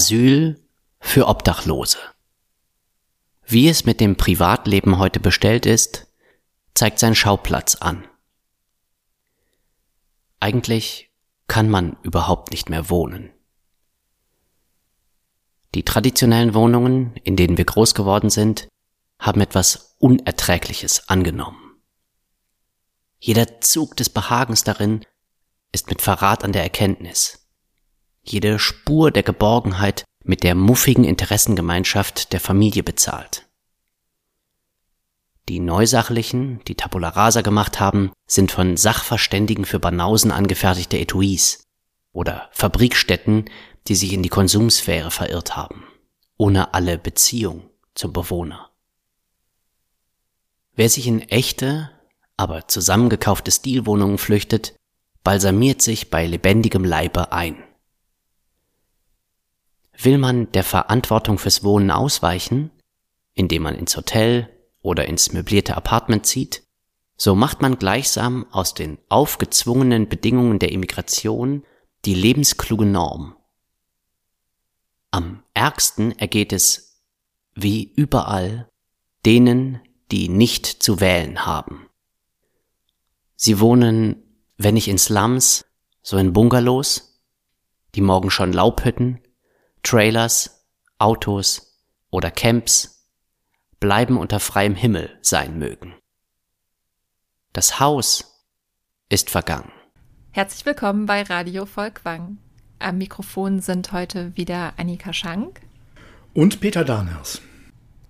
Asyl für Obdachlose. Wie es mit dem Privatleben heute bestellt ist, zeigt sein Schauplatz an. Eigentlich kann man überhaupt nicht mehr wohnen. Die traditionellen Wohnungen, in denen wir groß geworden sind, haben etwas Unerträgliches angenommen. Jeder Zug des Behagens darin ist mit Verrat an der Erkenntnis. Jede Spur der Geborgenheit mit der muffigen Interessengemeinschaft der Familie bezahlt. Die Neusachlichen, die Tabula Rasa gemacht haben, sind von Sachverständigen für Banausen angefertigte Etuis oder Fabrikstätten, die sich in die Konsumsphäre verirrt haben, ohne alle Beziehung zum Bewohner. Wer sich in echte, aber zusammengekaufte Stilwohnungen flüchtet, balsamiert sich bei lebendigem Leibe ein. Will man der Verantwortung fürs Wohnen ausweichen, indem man ins Hotel oder ins möblierte Apartment zieht, so macht man gleichsam aus den aufgezwungenen Bedingungen der Immigration die lebenskluge Norm. Am ärgsten ergeht es, wie überall, denen, die nicht zu wählen haben. Sie wohnen, wenn nicht in Slums, so in Bungalows, die morgen schon Laubhütten, Trailers, Autos oder Camps bleiben unter freiem Himmel sein mögen. Das Haus ist vergangen. Herzlich willkommen bei Radio Volkwang. Am Mikrofon sind heute wieder Annika Schank und Peter Darners.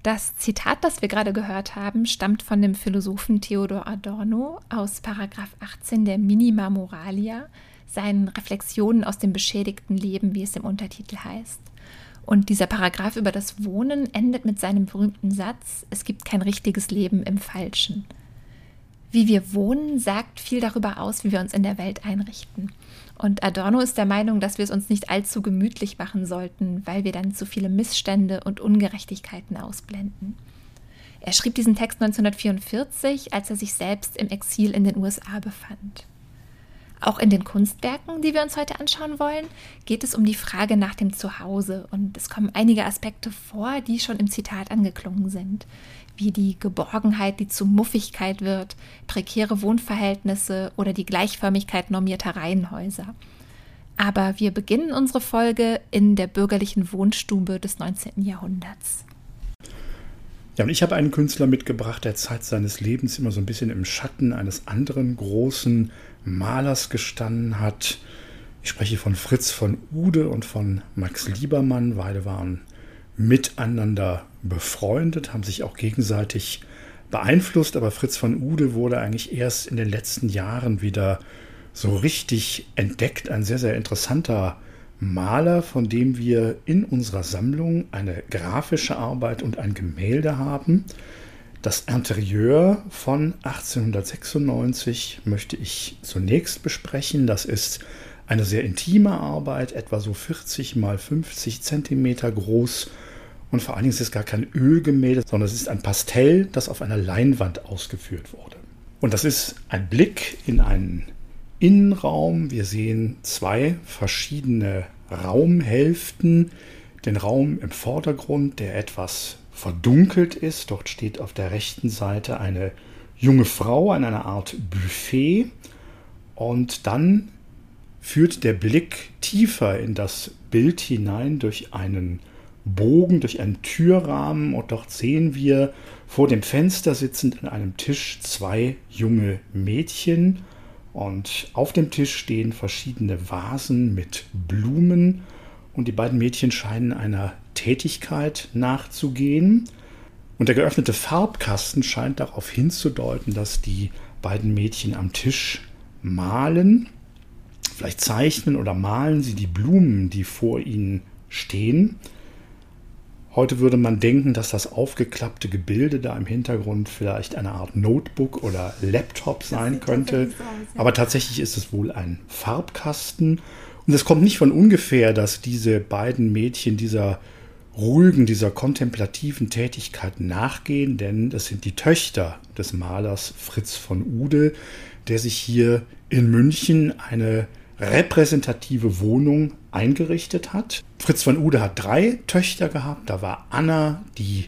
Das Zitat, das wir gerade gehört haben, stammt von dem Philosophen Theodor Adorno aus Paragraph 18 der Minima Moralia, seinen Reflexionen aus dem beschädigten Leben, wie es im Untertitel heißt. Und dieser Paragraph über das Wohnen endet mit seinem berühmten Satz, es gibt kein richtiges Leben im Falschen. Wie wir wohnen, sagt viel darüber aus, wie wir uns in der Welt einrichten. Und Adorno ist der Meinung, dass wir es uns nicht allzu gemütlich machen sollten, weil wir dann zu viele Missstände und Ungerechtigkeiten ausblenden. Er schrieb diesen Text 1944, als er sich selbst im Exil in den USA befand. Auch in den Kunstwerken, die wir uns heute anschauen wollen, geht es um die Frage nach dem Zuhause und es kommen einige Aspekte vor, die schon im Zitat angeklungen sind, wie die Geborgenheit, die zu Muffigkeit wird, prekäre Wohnverhältnisse oder die Gleichförmigkeit normierter Reihenhäuser. Aber wir beginnen unsere Folge in der bürgerlichen Wohnstube des 19. Jahrhunderts. Ja, und ich habe einen Künstler mitgebracht, der Zeit seines Lebens immer so ein bisschen im Schatten eines anderen großen Malers gestanden hat. Ich spreche von Fritz von Ude und von Max Liebermann. Beide waren miteinander befreundet, haben sich auch gegenseitig beeinflusst, aber Fritz von Ude wurde eigentlich erst in den letzten Jahren wieder so richtig entdeckt. Ein sehr, sehr interessanter Maler, von dem wir in unserer Sammlung eine grafische Arbeit und ein Gemälde haben. Das Interieur von 1896 möchte ich zunächst besprechen. Das ist eine sehr intime Arbeit, etwa so 40 mal 50 Zentimeter groß. Und vor allen Dingen ist es gar kein Ölgemälde, sondern es ist ein Pastell, das auf einer Leinwand ausgeführt wurde. Und das ist ein Blick in einen Innenraum. Wir sehen zwei verschiedene Raumhälften. Den Raum im Vordergrund, der etwas verdunkelt ist. Dort steht auf der rechten Seite eine junge Frau an einer Art Buffet. Und dann führt der Blick tiefer in das Bild hinein durch einen Bogen, durch einen Türrahmen. Und dort sehen wir vor dem Fenster sitzend an einem Tisch zwei junge Mädchen und auf dem Tisch stehen verschiedene Vasen mit Blumen und die beiden Mädchen scheinen einer Tätigkeit nachzugehen. Und der geöffnete Farbkasten scheint darauf hinzudeuten, dass die beiden Mädchen am Tisch malen. Vielleicht zeichnen oder malen sie die Blumen, die vor ihnen stehen. Heute würde man denken, dass das aufgeklappte Gebilde da im Hintergrund vielleicht eine Art Notebook oder Laptop sein könnte. Aus, ja. Aber tatsächlich ist es wohl ein Farbkasten. Und es kommt nicht von ungefähr, dass diese beiden Mädchen dieser ruhigen, dieser kontemplativen Tätigkeit nachgehen, denn das sind die Töchter des Malers Fritz von Ude, der sich hier in München eine repräsentative Wohnung eingerichtet hat. Fritz von Ude hat drei Töchter gehabt. Da war Anna, die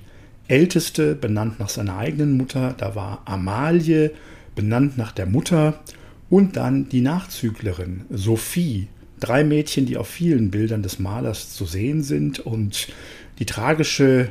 älteste, benannt nach seiner eigenen Mutter. Da war Amalie, benannt nach der Mutter. Und dann die Nachzüglerin, Sophie. Drei Mädchen, die auf vielen Bildern des Malers zu sehen sind. Und die tragische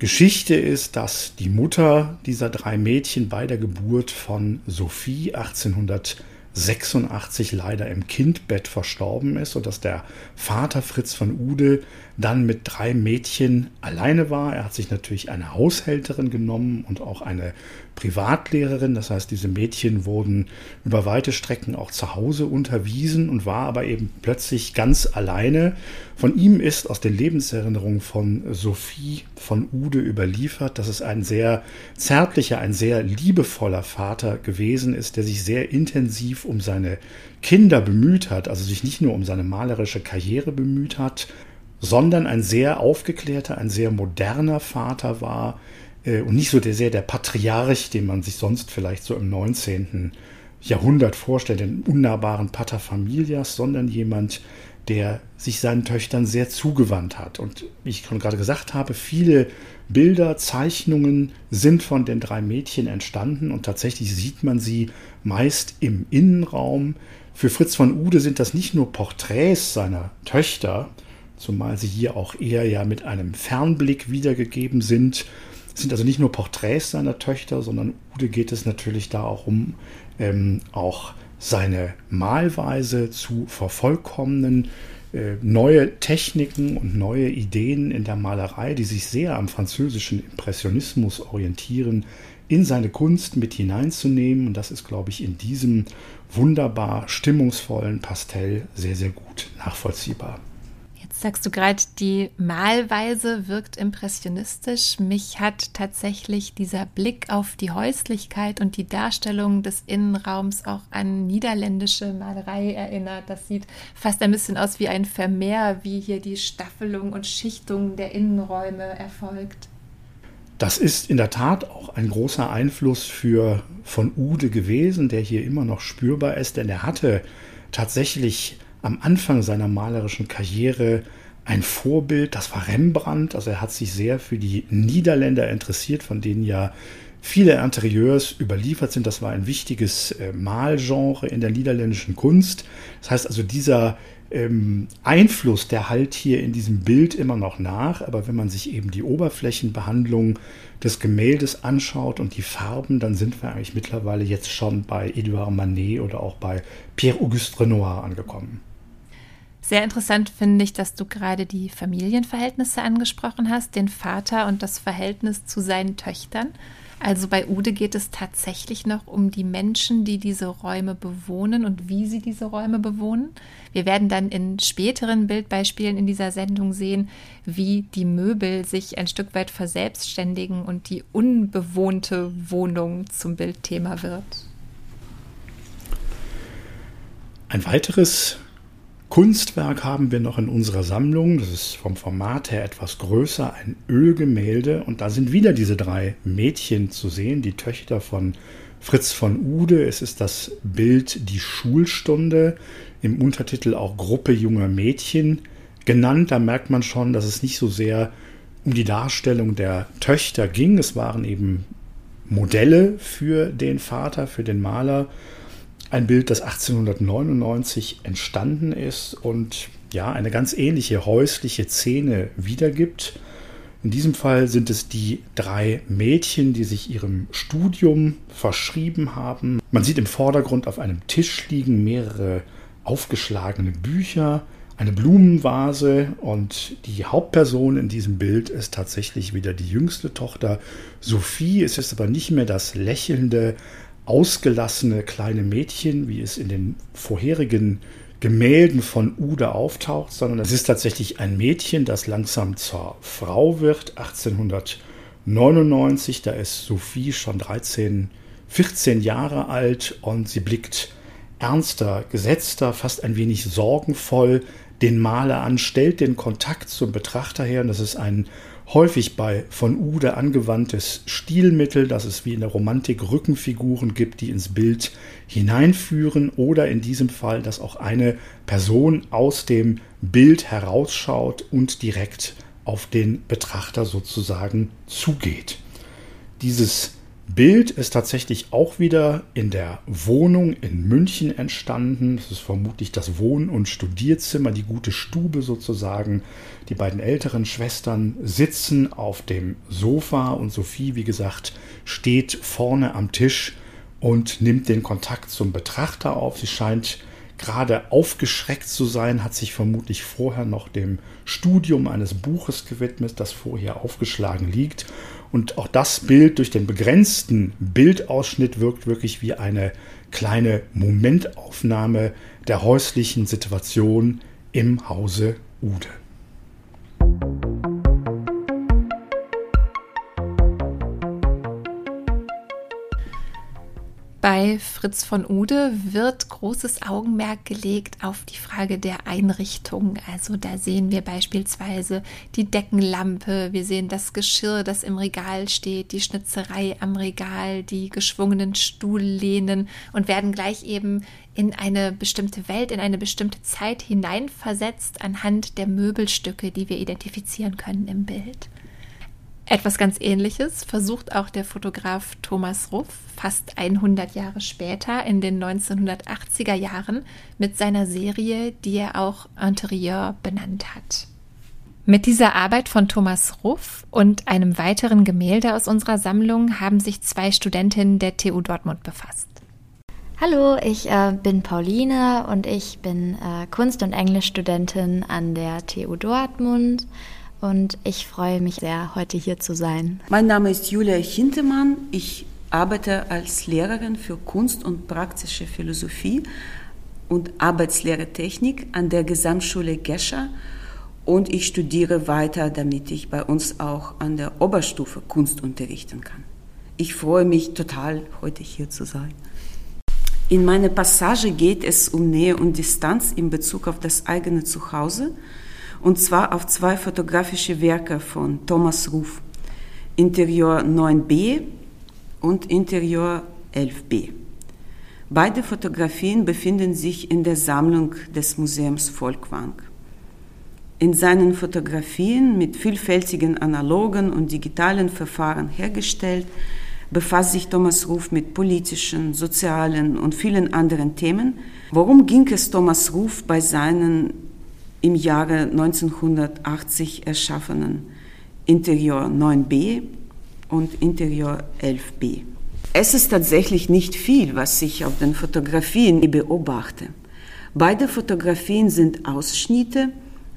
Geschichte ist, dass die Mutter dieser drei Mädchen bei der Geburt von Sophie 1800 86 leider im Kindbett verstorben ist und dass der Vater Fritz von Ude dann mit drei Mädchen alleine war. Er hat sich natürlich eine Haushälterin genommen und auch eine Privatlehrerin. Das heißt, diese Mädchen wurden über weite Strecken auch zu Hause unterwiesen und war aber eben plötzlich ganz alleine. Von ihm ist aus den Lebenserinnerungen von Sophie von Ude überliefert, dass es ein sehr zärtlicher, ein sehr liebevoller Vater gewesen ist, der sich sehr intensiv um seine Kinder bemüht hat, also sich nicht nur um seine malerische Karriere bemüht hat, sondern ein sehr aufgeklärter, ein sehr moderner Vater war, und nicht so der, sehr der Patriarch, den man sich sonst vielleicht so im 19. Jahrhundert vorstellt, den unnahbaren Pater Familias, sondern jemand, der sich seinen Töchtern sehr zugewandt hat. Und wie ich schon gerade gesagt habe, viele Bilder, Zeichnungen sind von den drei Mädchen entstanden und tatsächlich sieht man sie meist im Innenraum. Für Fritz von Ude sind das nicht nur Porträts seiner Töchter, zumal sie hier auch eher ja mit einem Fernblick wiedergegeben sind, es sind also nicht nur Porträts seiner Töchter, sondern Ude geht es natürlich da auch um, ähm, auch seine Malweise zu vervollkommnen, äh, neue Techniken und neue Ideen in der Malerei, die sich sehr am französischen Impressionismus orientieren, in seine Kunst mit hineinzunehmen. Und das ist, glaube ich, in diesem wunderbar stimmungsvollen Pastell sehr, sehr gut nachvollziehbar sagst du gerade, die Malweise wirkt impressionistisch. Mich hat tatsächlich dieser Blick auf die Häuslichkeit und die Darstellung des Innenraums auch an niederländische Malerei erinnert. Das sieht fast ein bisschen aus wie ein Vermehr, wie hier die Staffelung und Schichtung der Innenräume erfolgt. Das ist in der Tat auch ein großer Einfluss für von Ude gewesen, der hier immer noch spürbar ist, denn er hatte tatsächlich am Anfang seiner malerischen Karriere ein Vorbild, das war Rembrandt. Also er hat sich sehr für die Niederländer interessiert, von denen ja viele Interieurs überliefert sind. Das war ein wichtiges äh, Malgenre in der niederländischen Kunst. Das heißt also, dieser ähm, Einfluss, der halt hier in diesem Bild immer noch nach. Aber wenn man sich eben die Oberflächenbehandlung des Gemäldes anschaut und die Farben, dann sind wir eigentlich mittlerweile jetzt schon bei Edouard Manet oder auch bei Pierre-Auguste Renoir angekommen. Sehr interessant finde ich, dass du gerade die Familienverhältnisse angesprochen hast, den Vater und das Verhältnis zu seinen Töchtern. Also bei Ude geht es tatsächlich noch um die Menschen, die diese Räume bewohnen und wie sie diese Räume bewohnen. Wir werden dann in späteren Bildbeispielen in dieser Sendung sehen, wie die Möbel sich ein Stück weit verselbstständigen und die unbewohnte Wohnung zum Bildthema wird. Ein weiteres Kunstwerk haben wir noch in unserer Sammlung. Das ist vom Format her etwas größer, ein Ölgemälde. Und da sind wieder diese drei Mädchen zu sehen, die Töchter von Fritz von Ude. Es ist das Bild Die Schulstunde, im Untertitel auch Gruppe junger Mädchen genannt. Da merkt man schon, dass es nicht so sehr um die Darstellung der Töchter ging. Es waren eben Modelle für den Vater, für den Maler. Ein Bild, das 1899 entstanden ist und ja, eine ganz ähnliche häusliche Szene wiedergibt. In diesem Fall sind es die drei Mädchen, die sich ihrem Studium verschrieben haben. Man sieht im Vordergrund auf einem Tisch liegen mehrere aufgeschlagene Bücher, eine Blumenvase und die Hauptperson in diesem Bild ist tatsächlich wieder die jüngste Tochter Sophie. Es ist aber nicht mehr das lächelnde, ausgelassene kleine Mädchen, wie es in den vorherigen Gemälden von Ude auftaucht, sondern es ist tatsächlich ein Mädchen, das langsam zur Frau wird. 1899, da ist Sophie schon 13, 14 Jahre alt und sie blickt ernster, gesetzter, fast ein wenig sorgenvoll den Maler an, stellt den Kontakt zum Betrachter her und das ist ein häufig bei von Ude angewandtes Stilmittel, dass es wie in der Romantik Rückenfiguren gibt, die ins Bild hineinführen oder in diesem Fall, dass auch eine Person aus dem Bild herausschaut und direkt auf den Betrachter sozusagen zugeht. Dieses Bild ist tatsächlich auch wieder in der Wohnung in München entstanden. Das ist vermutlich das Wohn- und Studierzimmer, die gute Stube sozusagen. Die beiden älteren Schwestern sitzen auf dem Sofa und Sophie, wie gesagt, steht vorne am Tisch und nimmt den Kontakt zum Betrachter auf. Sie scheint gerade aufgeschreckt zu sein, hat sich vermutlich vorher noch dem Studium eines Buches gewidmet, das vorher aufgeschlagen liegt und auch das Bild durch den begrenzten Bildausschnitt wirkt wirklich wie eine kleine Momentaufnahme der häuslichen Situation im Hause Ude. Bei Fritz von Ude wird großes Augenmerk gelegt auf die Frage der Einrichtung. Also da sehen wir beispielsweise die Deckenlampe, wir sehen das Geschirr, das im Regal steht, die Schnitzerei am Regal, die geschwungenen Stuhllehnen und werden gleich eben in eine bestimmte Welt, in eine bestimmte Zeit hineinversetzt anhand der Möbelstücke, die wir identifizieren können im Bild. Etwas ganz Ähnliches versucht auch der Fotograf Thomas Ruff fast 100 Jahre später in den 1980er Jahren mit seiner Serie, die er auch Interieur benannt hat. Mit dieser Arbeit von Thomas Ruff und einem weiteren Gemälde aus unserer Sammlung haben sich zwei Studentinnen der TU Dortmund befasst. Hallo, ich äh, bin Pauline und ich bin äh, Kunst- und Englischstudentin an der TU Dortmund und ich freue mich sehr, heute hier zu sein. Mein Name ist Julia Hintemann. Ich arbeite als Lehrerin für Kunst und praktische Philosophie und Arbeitslehrertechnik an der Gesamtschule Gescher und ich studiere weiter, damit ich bei uns auch an der Oberstufe Kunst unterrichten kann. Ich freue mich total, heute hier zu sein. In meiner Passage geht es um Nähe und Distanz in Bezug auf das eigene Zuhause und zwar auf zwei fotografische Werke von Thomas Ruf, Interieur 9b und Interieur 11b. Beide Fotografien befinden sich in der Sammlung des Museums Volkwang. In seinen Fotografien mit vielfältigen analogen und digitalen Verfahren hergestellt, befasst sich Thomas Ruf mit politischen, sozialen und vielen anderen Themen. Worum ging es Thomas Ruf bei seinen im Jahre 1980 erschaffenen Interieur 9b und Interieur 11b. Es ist tatsächlich nicht viel, was ich auf den Fotografien beobachte. Beide Fotografien sind Ausschnitte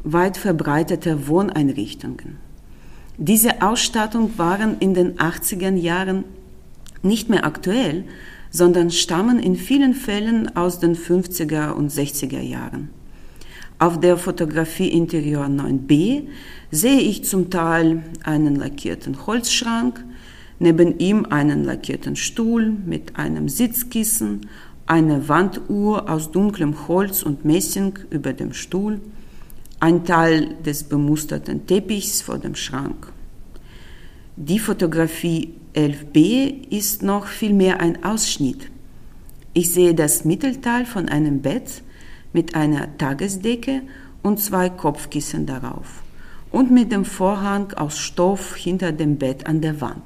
weit verbreiteter Wohneinrichtungen. Diese Ausstattung waren in den 80er Jahren nicht mehr aktuell, sondern stammen in vielen Fällen aus den 50er und 60er Jahren. Auf der Fotografie Interieur 9b sehe ich zum Teil einen lackierten Holzschrank, neben ihm einen lackierten Stuhl mit einem Sitzkissen, eine Wanduhr aus dunklem Holz und Messing über dem Stuhl, ein Teil des bemusterten Teppichs vor dem Schrank. Die Fotografie 11b ist noch vielmehr ein Ausschnitt. Ich sehe das Mittelteil von einem Bett, mit einer Tagesdecke und zwei Kopfkissen darauf und mit dem Vorhang aus Stoff hinter dem Bett an der Wand.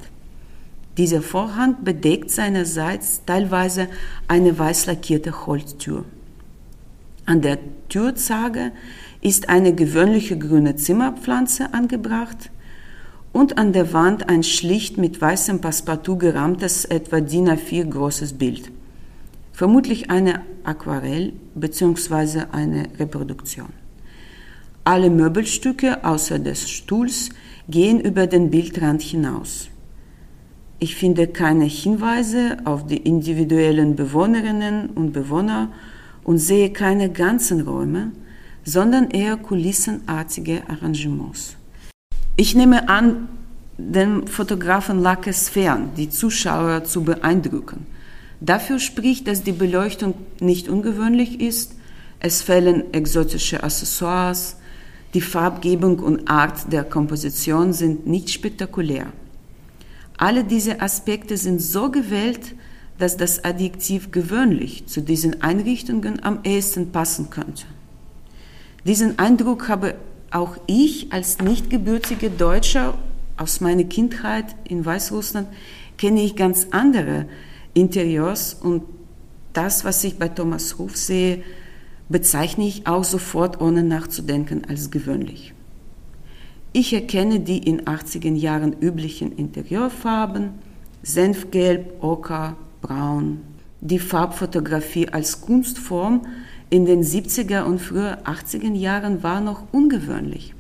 Dieser Vorhang bedeckt seinerseits teilweise eine weiß lackierte Holztür. An der Türzage ist eine gewöhnliche grüne Zimmerpflanze angebracht und an der Wand ein schlicht mit weißem Passepartout gerahmtes, etwa DIN A4 großes Bild vermutlich eine Aquarell bzw. eine Reproduktion. Alle Möbelstücke außer des Stuhls gehen über den Bildrand hinaus. Ich finde keine Hinweise auf die individuellen Bewohnerinnen und Bewohner und sehe keine ganzen Räume, sondern eher kulissenartige Arrangements. Ich nehme an, dem Fotografen lag es fern, die Zuschauer zu beeindrucken – Dafür spricht, dass die Beleuchtung nicht ungewöhnlich ist, Es fehlen exotische Accessoires. Die Farbgebung und Art der Komposition sind nicht spektakulär. Alle diese Aspekte sind so gewählt, dass das Adjektiv gewöhnlich zu diesen Einrichtungen am ehesten passen könnte. Diesen Eindruck habe auch ich als nicht gebürtige Deutscher aus meiner Kindheit in Weißrussland kenne ich ganz andere Interieurs und das, was ich bei Thomas Ruf sehe, bezeichne ich auch sofort ohne nachzudenken als gewöhnlich. Ich erkenne die in 80er Jahren üblichen Interieurfarben, Senfgelb, Ocker, Braun. Die Farbfotografie als Kunstform in den 70er und früher 80er Jahren war noch ungewöhnlich.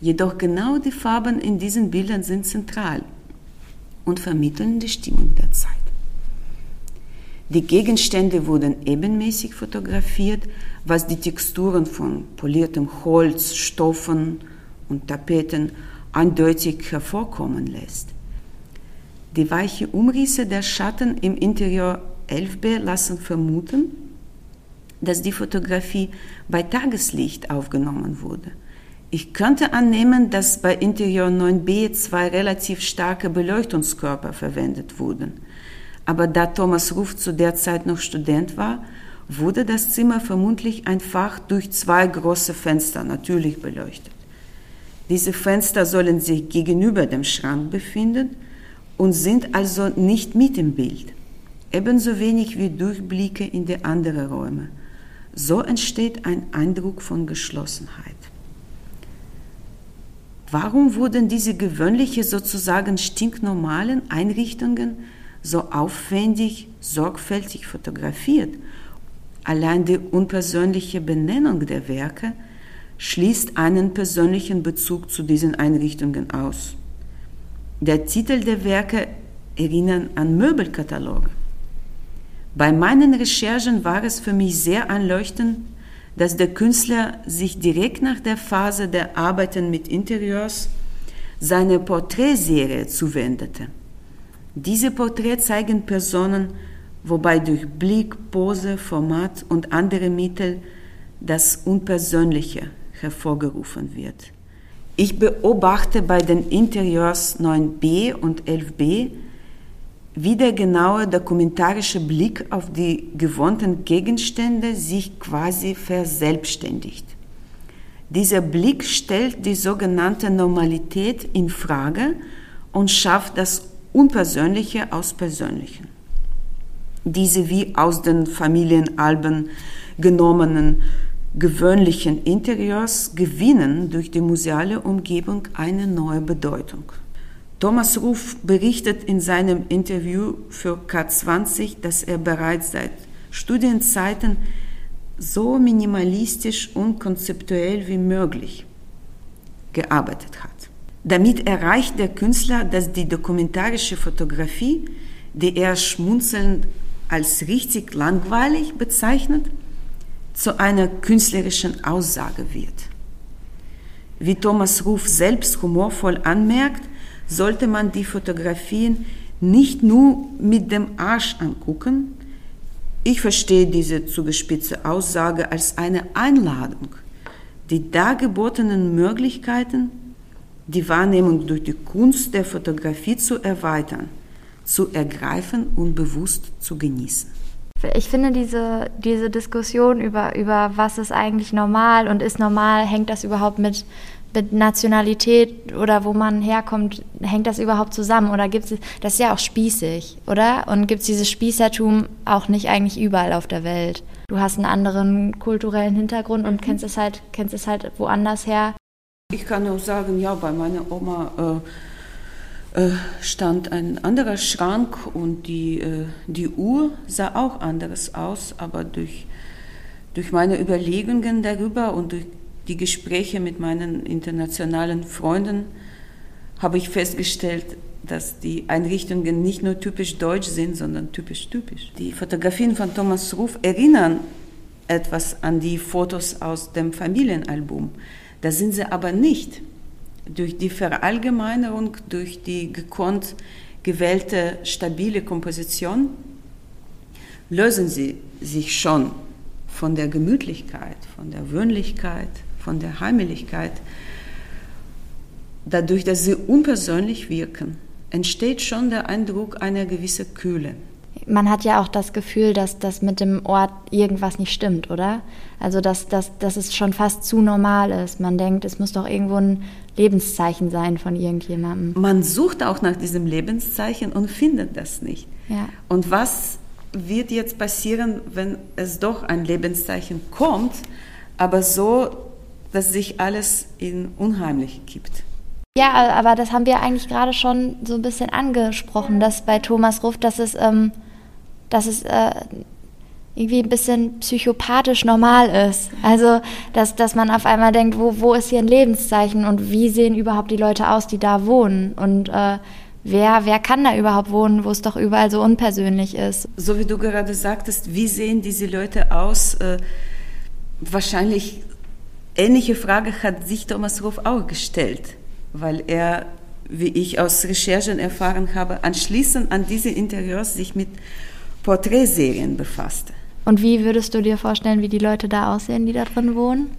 Jedoch genau die Farben in diesen Bildern sind zentral und vermitteln die Stimmung der Zeit. Die Gegenstände wurden ebenmäßig fotografiert, was die Texturen von poliertem Holz, Stoffen und Tapeten eindeutig hervorkommen lässt. Die weichen Umrisse der Schatten im Interieur 11b lassen vermuten, dass die Fotografie bei Tageslicht aufgenommen wurde. Ich könnte annehmen, dass bei Interieur 9b zwei relativ starke Beleuchtungskörper verwendet wurden. Aber da Thomas Ruf zu der Zeit noch Student war, wurde das Zimmer vermutlich einfach durch zwei große Fenster natürlich beleuchtet. Diese Fenster sollen sich gegenüber dem Schrank befinden und sind also nicht mit im Bild, ebenso wenig wie Durchblicke in die anderen Räume. So entsteht ein Eindruck von Geschlossenheit. Warum wurden diese gewöhnlichen, sozusagen stinknormalen Einrichtungen so aufwendig, sorgfältig fotografiert. Allein die unpersönliche Benennung der Werke schließt einen persönlichen Bezug zu diesen Einrichtungen aus. Der Titel der Werke erinnern an Möbelkataloge. Bei meinen Recherchen war es für mich sehr einleuchtend, dass der Künstler sich direkt nach der Phase der Arbeiten mit Interieurs seine Porträtserie zuwendete. Diese Porträts zeigen Personen, wobei durch Blick, Pose, Format und andere Mittel das Unpersönliche hervorgerufen wird. Ich beobachte bei den Interieurs 9b und 11b, wie der genaue dokumentarische Blick auf die gewohnten Gegenstände sich quasi verselbstständigt. Dieser Blick stellt die sogenannte Normalität in Frage und schafft das Unpersönliche aus Persönlichen. Diese wie aus den Familienalben genommenen gewöhnlichen Interieurs gewinnen durch die museale Umgebung eine neue Bedeutung. Thomas Ruf berichtet in seinem Interview für K20, dass er bereits seit Studienzeiten so minimalistisch und konzeptuell wie möglich gearbeitet hat. Damit erreicht der Künstler, dass die dokumentarische Fotografie, die er schmunzelnd als richtig langweilig bezeichnet, zu einer künstlerischen Aussage wird. Wie Thomas Ruf selbst humorvoll anmerkt, sollte man die Fotografien nicht nur mit dem Arsch angucken. Ich verstehe diese zugespitzte Aussage als eine Einladung, die dargebotenen Möglichkeiten die Wahrnehmung durch die Kunst der Fotografie zu erweitern, zu ergreifen und bewusst zu genießen. Ich finde diese, diese Diskussion über, über was ist eigentlich normal und ist normal, hängt das überhaupt mit, mit Nationalität oder wo man herkommt, hängt das überhaupt zusammen? Oder gibt es, das ist ja auch spießig, oder? Und gibt es dieses Spießertum auch nicht eigentlich überall auf der Welt? Du hast einen anderen kulturellen Hintergrund und kennst es halt, kennst es halt woanders her. Ich kann auch sagen, ja, bei meiner Oma äh, äh, stand ein anderer Schrank und die, äh, die Uhr sah auch anders aus, aber durch, durch meine Überlegungen darüber und durch die Gespräche mit meinen internationalen Freunden habe ich festgestellt, dass die Einrichtungen nicht nur typisch deutsch sind, sondern typisch typisch. Die Fotografien von Thomas Ruf erinnern etwas an die Fotos aus dem Familienalbum. Da sind sie aber nicht. Durch die Verallgemeinerung, durch die gekonnt gewählte stabile Komposition lösen sie sich schon von der Gemütlichkeit, von der Wöhnlichkeit, von der Heimeligkeit, dadurch, dass sie unpersönlich wirken, entsteht schon der Eindruck einer gewissen Kühle. Man hat ja auch das Gefühl, dass das mit dem Ort irgendwas nicht stimmt, oder? Also, dass, dass, dass es schon fast zu normal ist. Man denkt, es muss doch irgendwo ein Lebenszeichen sein von irgendjemandem. Man sucht auch nach diesem Lebenszeichen und findet das nicht. Ja. Und was wird jetzt passieren, wenn es doch ein Lebenszeichen kommt, aber so, dass sich alles in unheimlich gibt? Ja, aber das haben wir eigentlich gerade schon so ein bisschen angesprochen, dass bei Thomas Ruff, dass es, ähm, dass es äh, irgendwie ein bisschen psychopathisch normal ist. Also, dass, dass man auf einmal denkt, wo, wo ist hier ein Lebenszeichen und wie sehen überhaupt die Leute aus, die da wohnen? Und äh, wer, wer kann da überhaupt wohnen, wo es doch überall so unpersönlich ist? So wie du gerade sagtest, wie sehen diese Leute aus? Äh, wahrscheinlich ähnliche Frage hat sich Thomas Ruff auch gestellt, weil er, wie ich aus Recherchen erfahren habe, anschließend an diese Interieurs sich mit Porträtserien befasste. Und wie würdest du dir vorstellen, wie die Leute da aussehen, die da drin wohnen?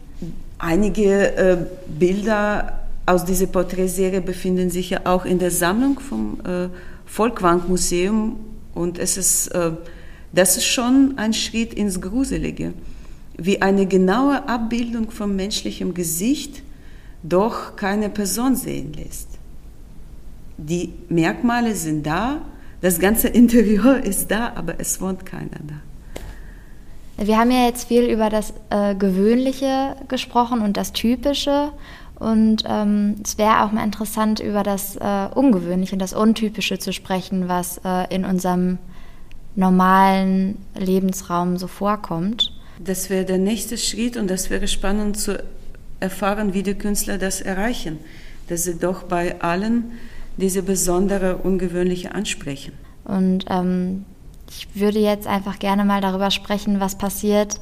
Einige äh, Bilder aus dieser Porträtserie befinden sich ja auch in der Sammlung vom äh, Volkwang Museum und es ist, äh, das ist schon ein Schritt ins Gruselige, wie eine genaue Abbildung vom menschlichen Gesicht doch keine Person sehen lässt. Die Merkmale sind da, das ganze Interieur ist da, aber es wohnt keiner da. Wir haben ja jetzt viel über das äh, Gewöhnliche gesprochen und das Typische. Und ähm, es wäre auch mal interessant, über das äh, Ungewöhnliche und das Untypische zu sprechen, was äh, in unserem normalen Lebensraum so vorkommt. Das wäre der nächste Schritt und das wäre spannend zu erfahren, wie die Künstler das erreichen, dass sie doch bei allen diese besondere, ungewöhnliche ansprechen. Und ähm, ich würde jetzt einfach gerne mal darüber sprechen, was passiert,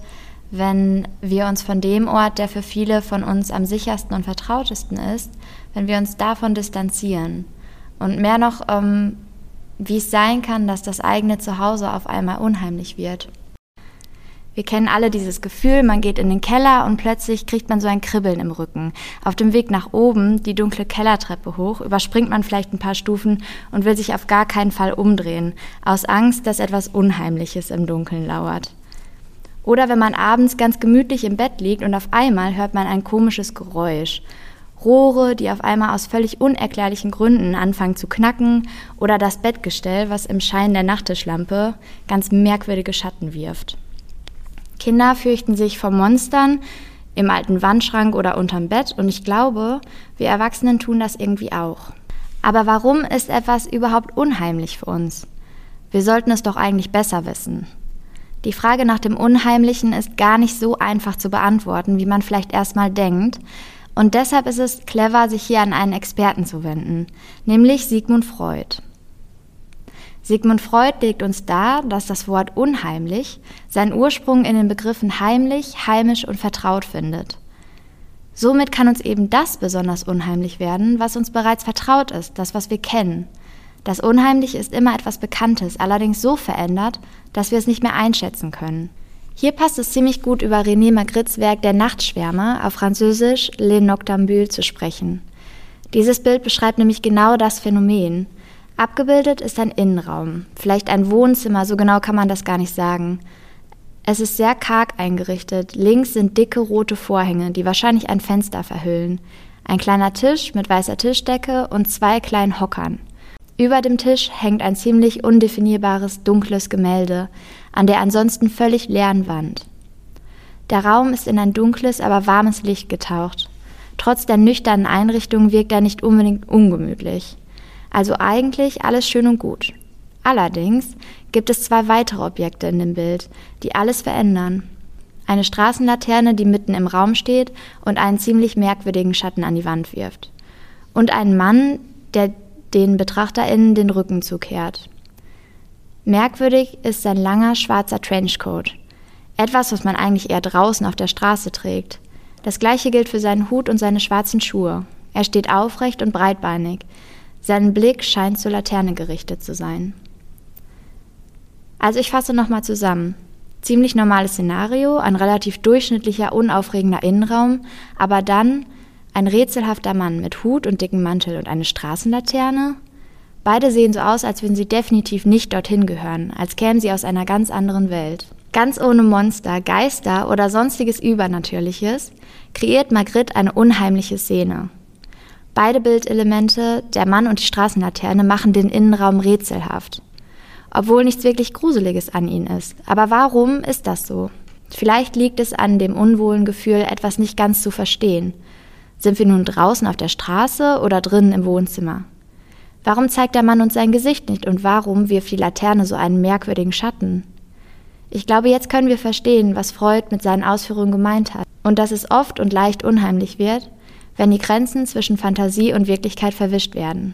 wenn wir uns von dem Ort, der für viele von uns am sichersten und vertrautesten ist, wenn wir uns davon distanzieren. Und mehr noch, ähm, wie es sein kann, dass das eigene Zuhause auf einmal unheimlich wird. Wir kennen alle dieses Gefühl, man geht in den Keller und plötzlich kriegt man so ein Kribbeln im Rücken. Auf dem Weg nach oben, die dunkle Kellertreppe hoch, überspringt man vielleicht ein paar Stufen und will sich auf gar keinen Fall umdrehen, aus Angst, dass etwas Unheimliches im Dunkeln lauert. Oder wenn man abends ganz gemütlich im Bett liegt und auf einmal hört man ein komisches Geräusch. Rohre, die auf einmal aus völlig unerklärlichen Gründen anfangen zu knacken, oder das Bettgestell, was im Schein der Nachttischlampe ganz merkwürdige Schatten wirft. Kinder fürchten sich vor Monstern im alten Wandschrank oder unterm Bett und ich glaube, wir Erwachsenen tun das irgendwie auch. Aber warum ist etwas überhaupt unheimlich für uns? Wir sollten es doch eigentlich besser wissen. Die Frage nach dem Unheimlichen ist gar nicht so einfach zu beantworten, wie man vielleicht erstmal denkt, und deshalb ist es clever, sich hier an einen Experten zu wenden, nämlich Sigmund Freud. Sigmund Freud legt uns dar, dass das Wort unheimlich seinen Ursprung in den Begriffen heimlich, heimisch und vertraut findet. Somit kann uns eben das besonders unheimlich werden, was uns bereits vertraut ist, das, was wir kennen. Das Unheimliche ist immer etwas Bekanntes, allerdings so verändert, dass wir es nicht mehr einschätzen können. Hier passt es ziemlich gut über René Magrittes Werk Der Nachtschwärmer auf Französisch Le Noctambule zu sprechen. Dieses Bild beschreibt nämlich genau das Phänomen – Abgebildet ist ein Innenraum, vielleicht ein Wohnzimmer, so genau kann man das gar nicht sagen. Es ist sehr karg eingerichtet. Links sind dicke rote Vorhänge, die wahrscheinlich ein Fenster verhüllen. Ein kleiner Tisch mit weißer Tischdecke und zwei kleinen Hockern. Über dem Tisch hängt ein ziemlich undefinierbares dunkles Gemälde an der ansonsten völlig leeren Wand. Der Raum ist in ein dunkles, aber warmes Licht getaucht. Trotz der nüchternen Einrichtung wirkt er nicht unbedingt ungemütlich. Also eigentlich alles schön und gut. Allerdings gibt es zwei weitere Objekte in dem Bild, die alles verändern. Eine Straßenlaterne, die mitten im Raum steht und einen ziemlich merkwürdigen Schatten an die Wand wirft. Und einen Mann, der den BetrachterInnen den Rücken zukehrt. Merkwürdig ist sein langer schwarzer Trenchcoat. Etwas, was man eigentlich eher draußen auf der Straße trägt. Das gleiche gilt für seinen Hut und seine schwarzen Schuhe. Er steht aufrecht und breitbeinig. Sein Blick scheint zur Laterne gerichtet zu sein. Also ich fasse nochmal zusammen. Ziemlich normales Szenario, ein relativ durchschnittlicher, unaufregender Innenraum, aber dann ein rätselhafter Mann mit Hut und dicken Mantel und eine Straßenlaterne. Beide sehen so aus, als würden sie definitiv nicht dorthin gehören, als kämen sie aus einer ganz anderen Welt. Ganz ohne Monster, Geister oder sonstiges Übernatürliches kreiert Magritte eine unheimliche Szene. Beide Bildelemente, der Mann und die Straßenlaterne, machen den Innenraum rätselhaft. Obwohl nichts wirklich Gruseliges an ihnen ist. Aber warum ist das so? Vielleicht liegt es an dem unwohlen Gefühl, etwas nicht ganz zu verstehen. Sind wir nun draußen auf der Straße oder drinnen im Wohnzimmer? Warum zeigt der Mann uns sein Gesicht nicht und warum wirft die Laterne so einen merkwürdigen Schatten? Ich glaube, jetzt können wir verstehen, was Freud mit seinen Ausführungen gemeint hat und dass es oft und leicht unheimlich wird, wenn die Grenzen zwischen Fantasie und Wirklichkeit verwischt werden.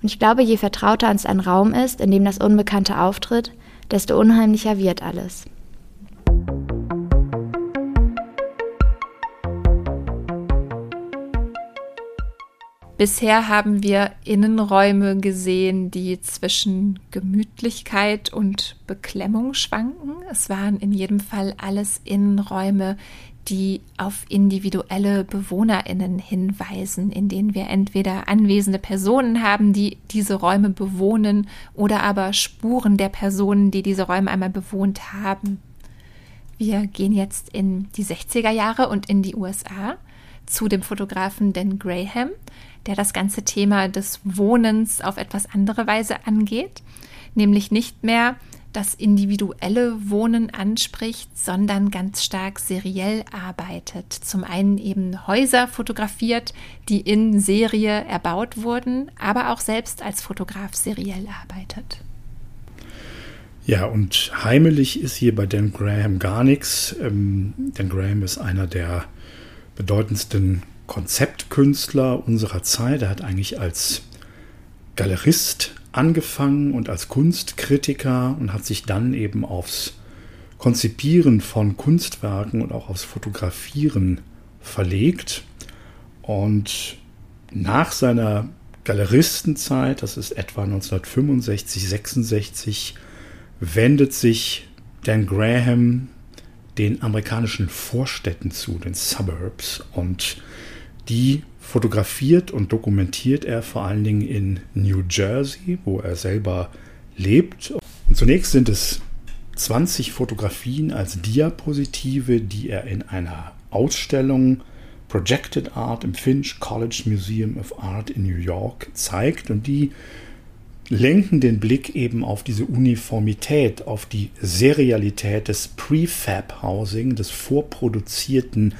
Und ich glaube, je vertrauter uns ein Raum ist, in dem das Unbekannte auftritt, desto unheimlicher wird alles. Bisher haben wir Innenräume gesehen, die zwischen Gemütlichkeit und Beklemmung schwanken. Es waren in jedem Fall alles Innenräume, die auf individuelle Bewohnerinnen hinweisen, in denen wir entweder anwesende Personen haben, die diese Räume bewohnen, oder aber Spuren der Personen, die diese Räume einmal bewohnt haben. Wir gehen jetzt in die 60er Jahre und in die USA zu dem Fotografen Dan Graham, der das ganze Thema des Wohnens auf etwas andere Weise angeht, nämlich nicht mehr das individuelle Wohnen anspricht, sondern ganz stark seriell arbeitet. Zum einen eben Häuser fotografiert, die in Serie erbaut wurden, aber auch selbst als Fotograf seriell arbeitet. Ja, und heimelig ist hier bei Dan Graham gar nichts. Ähm, Dan Graham ist einer der bedeutendsten Konzeptkünstler unserer Zeit. Er hat eigentlich als Galerist angefangen und als Kunstkritiker und hat sich dann eben aufs Konzipieren von Kunstwerken und auch aufs Fotografieren verlegt. Und nach seiner Galeristenzeit, das ist etwa 1965, 66, wendet sich Dan Graham den amerikanischen Vorstädten zu, den Suburbs. Und die fotografiert und dokumentiert er vor allen Dingen in New Jersey, wo er selber lebt. Und zunächst sind es 20 Fotografien als Diapositive, die er in einer Ausstellung Projected Art im Finch College Museum of Art in New York zeigt und die lenken den Blick eben auf diese Uniformität, auf die Serialität des Prefab Housing, des vorproduzierten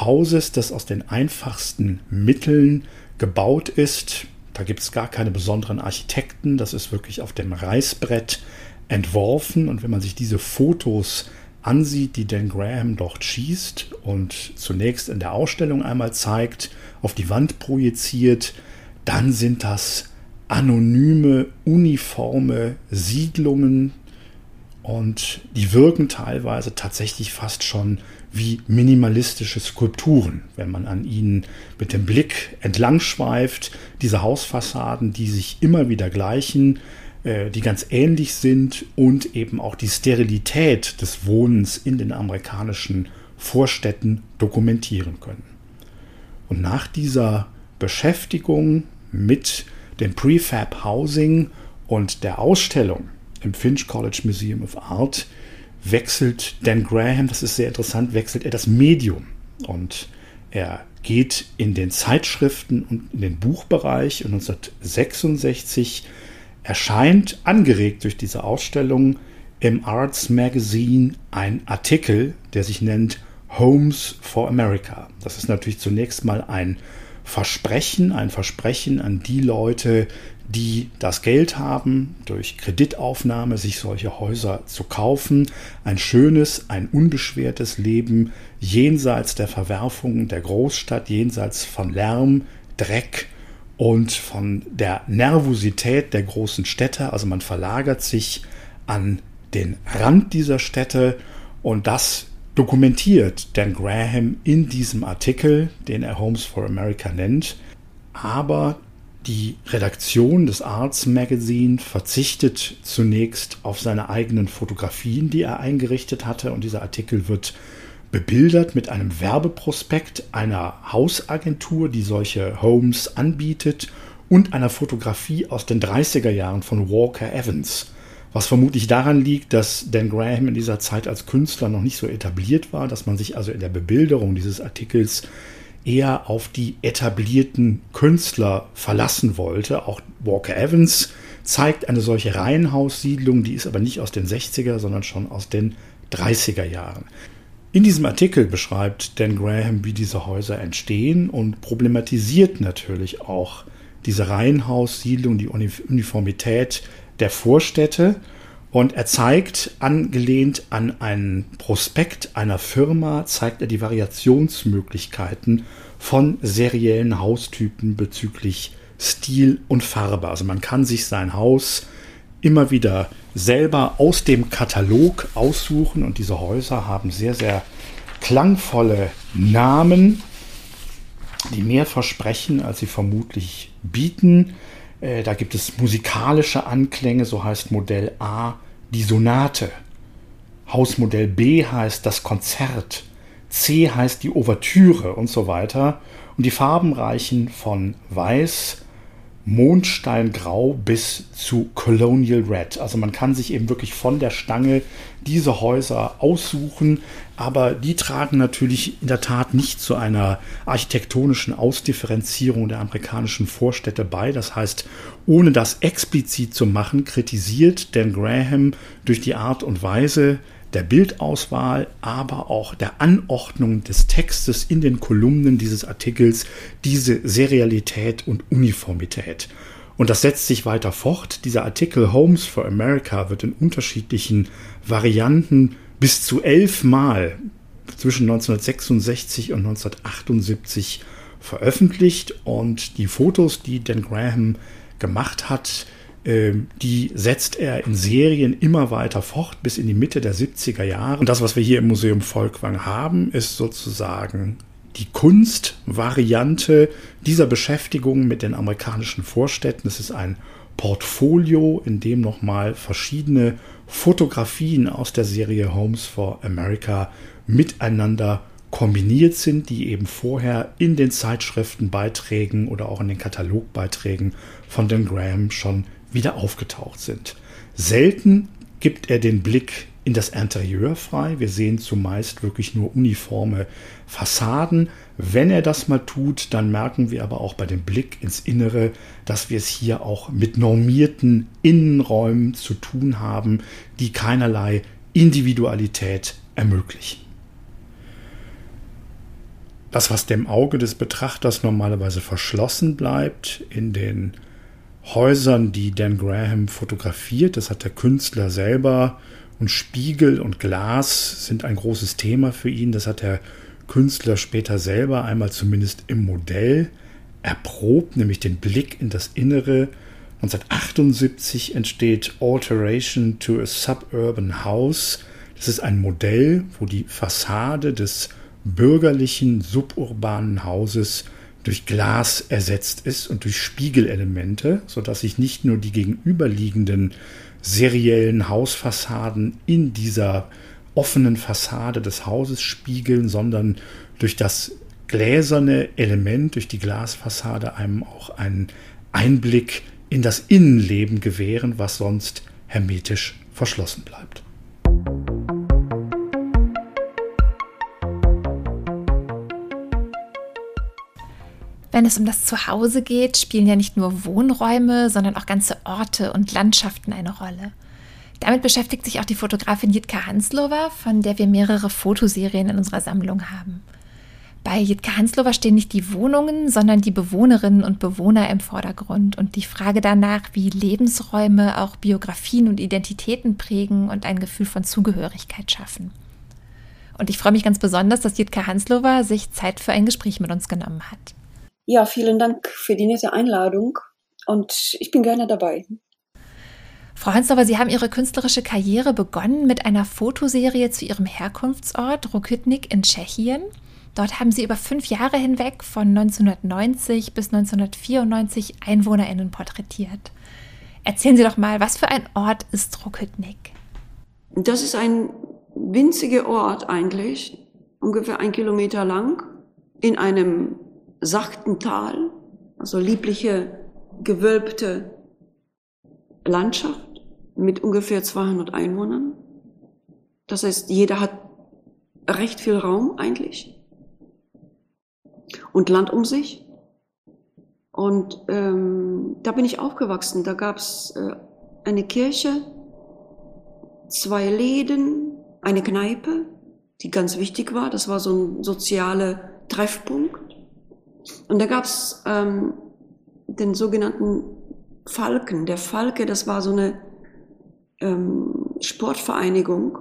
Hauses, das aus den einfachsten Mitteln gebaut ist. Da gibt es gar keine besonderen Architekten. Das ist wirklich auf dem Reißbrett entworfen. Und wenn man sich diese Fotos ansieht, die Dan Graham dort schießt und zunächst in der Ausstellung einmal zeigt, auf die Wand projiziert, dann sind das anonyme, uniforme Siedlungen und die wirken teilweise tatsächlich fast schon wie minimalistische Skulpturen, wenn man an ihnen mit dem Blick entlang schweift. Diese Hausfassaden, die sich immer wieder gleichen, äh, die ganz ähnlich sind und eben auch die Sterilität des Wohnens in den amerikanischen Vorstädten dokumentieren können. Und nach dieser Beschäftigung mit dem Prefab Housing und der Ausstellung im Finch College Museum of Art wechselt Dan Graham, das ist sehr interessant, wechselt er das Medium und er geht in den Zeitschriften und in den Buchbereich und 1966 erscheint, angeregt durch diese Ausstellung, im Arts Magazine ein Artikel, der sich nennt Homes for America. Das ist natürlich zunächst mal ein Versprechen, ein Versprechen an die Leute, die das Geld haben, durch Kreditaufnahme sich solche Häuser zu kaufen, ein schönes, ein unbeschwertes Leben jenseits der Verwerfungen der Großstadt, jenseits von Lärm, Dreck und von der Nervosität der großen Städte. Also man verlagert sich an den Rand dieser Städte und das dokumentiert Dan Graham in diesem Artikel, den er Homes for America nennt. Aber Die Redaktion des Arts Magazine verzichtet zunächst auf seine eigenen Fotografien, die er eingerichtet hatte, und dieser Artikel wird bebildert mit einem Werbeprospekt einer Hausagentur, die solche Homes anbietet, und einer Fotografie aus den 30er Jahren von Walker Evans. Was vermutlich daran liegt, dass Dan Graham in dieser Zeit als Künstler noch nicht so etabliert war, dass man sich also in der Bebilderung dieses Artikels eher auf die etablierten Künstler verlassen wollte. Auch Walker Evans zeigt eine solche Reihenhaussiedlung, die ist aber nicht aus den 60er, sondern schon aus den 30er Jahren. In diesem Artikel beschreibt Dan Graham, wie diese Häuser entstehen und problematisiert natürlich auch diese Reihenhaussiedlung, die Uniformität der Vorstädte. Und er zeigt, angelehnt an einen Prospekt einer Firma, zeigt er die Variationsmöglichkeiten von seriellen Haustypen bezüglich Stil und Farbe. Also man kann sich sein Haus immer wieder selber aus dem Katalog aussuchen und diese Häuser haben sehr, sehr klangvolle Namen, die mehr versprechen, als sie vermutlich bieten. Äh, da gibt es musikalische Anklänge, so heißt Modell A die Sonate. Hausmodell B heißt das Konzert. C heißt die Ouvertüre und so weiter. Und die Farben reichen von Weiß Mondsteingrau bis zu Colonial Red. Also man kann sich eben wirklich von der Stange diese Häuser aussuchen, aber die tragen natürlich in der Tat nicht zu einer architektonischen Ausdifferenzierung der amerikanischen Vorstädte bei. Das heißt, ohne das explizit zu machen, kritisiert Dan Graham durch die Art und Weise, der Bildauswahl, aber auch der Anordnung des Textes in den Kolumnen dieses Artikels diese Serialität und Uniformität. Und das setzt sich weiter fort. Dieser Artikel Homes for America wird in unterschiedlichen Varianten bis zu elfmal zwischen 1966 und 1978 veröffentlicht. Und die Fotos, die Dan Graham gemacht hat, ähm, die setzt er in Serien immer weiter fort bis in die Mitte der 70er Jahre. Und das, was wir hier im Museum Volkwang haben, ist sozusagen die Kunstvariante dieser Beschäftigung mit den amerikanischen Vorstädten. Es ist ein Portfolio, in dem nochmal verschiedene Fotografien aus der Serie Homes for America miteinander kombiniert sind, die eben vorher in den Zeitschriftenbeiträgen oder auch in den Katalogbeiträgen von Dan Graham schon wieder aufgetaucht sind. Selten gibt er den Blick in das Interieur frei. Wir sehen zumeist wirklich nur uniforme Fassaden. Wenn er das mal tut, dann merken wir aber auch bei dem Blick ins Innere, dass wir es hier auch mit normierten Innenräumen zu tun haben, die keinerlei Individualität ermöglichen. Das, was dem Auge des Betrachters normalerweise verschlossen bleibt in den Häusern, die Dan Graham fotografiert. Das hat der Künstler selber. Und Spiegel und Glas sind ein großes Thema für ihn. Das hat der Künstler später selber einmal zumindest im Modell erprobt, nämlich den Blick in das Innere. 1978 entsteht Alteration to a Suburban House. Das ist ein Modell, wo die Fassade des bürgerlichen suburbanen Hauses durch Glas ersetzt ist und durch Spiegelelemente, sodass sich nicht nur die gegenüberliegenden seriellen Hausfassaden in dieser offenen Fassade des Hauses spiegeln, sondern durch das gläserne Element, durch die Glasfassade einem auch einen Einblick in das Innenleben gewähren, was sonst hermetisch verschlossen bleibt. Wenn es um das Zuhause geht, spielen ja nicht nur Wohnräume, sondern auch ganze Orte und Landschaften eine Rolle. Damit beschäftigt sich auch die Fotografin Jitka Hanslova, von der wir mehrere Fotoserien in unserer Sammlung haben. Bei Jitka Hanslova stehen nicht die Wohnungen, sondern die Bewohnerinnen und Bewohner im Vordergrund und die Frage danach, wie Lebensräume auch Biografien und Identitäten prägen und ein Gefühl von Zugehörigkeit schaffen. Und ich freue mich ganz besonders, dass Jitka Hanslova sich Zeit für ein Gespräch mit uns genommen hat. Ja, vielen Dank für die nette Einladung und ich bin gerne dabei. Frau Hansdorfer, Sie haben Ihre künstlerische Karriere begonnen mit einer Fotoserie zu Ihrem Herkunftsort Rokitnik in Tschechien. Dort haben Sie über fünf Jahre hinweg von 1990 bis 1994 EinwohnerInnen porträtiert. Erzählen Sie doch mal, was für ein Ort ist Rokhytnik? Das ist ein winziger Ort eigentlich, ungefähr ein Kilometer lang, in einem sachten Tal, also liebliche, gewölbte Landschaft mit ungefähr 200 Einwohnern. Das heißt, jeder hat recht viel Raum eigentlich und Land um sich. Und ähm, da bin ich aufgewachsen. Da gab es äh, eine Kirche, zwei Läden, eine Kneipe, die ganz wichtig war. Das war so ein sozialer Treffpunkt. Und da gab es ähm, den sogenannten Falken. Der Falke, das war so eine ähm, Sportvereinigung.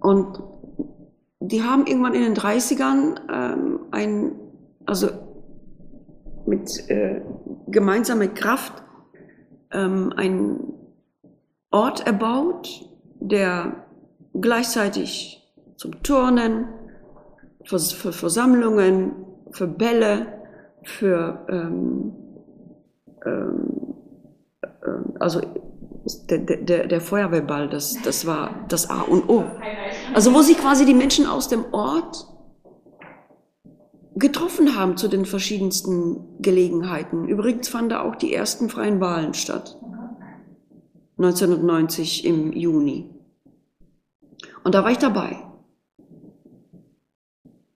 Und die haben irgendwann in den 30ern ähm, ein, also mit äh, gemeinsamer Kraft ähm, einen Ort erbaut, der gleichzeitig zum Turnen, für, für Versammlungen, für Bälle, für ähm, also der, der, der Feuerwehrball, das, das war das A und O. Also wo sich quasi die Menschen aus dem Ort getroffen haben zu den verschiedensten Gelegenheiten. Übrigens fanden da auch die ersten freien Wahlen statt. 1990 im Juni. Und da war ich dabei.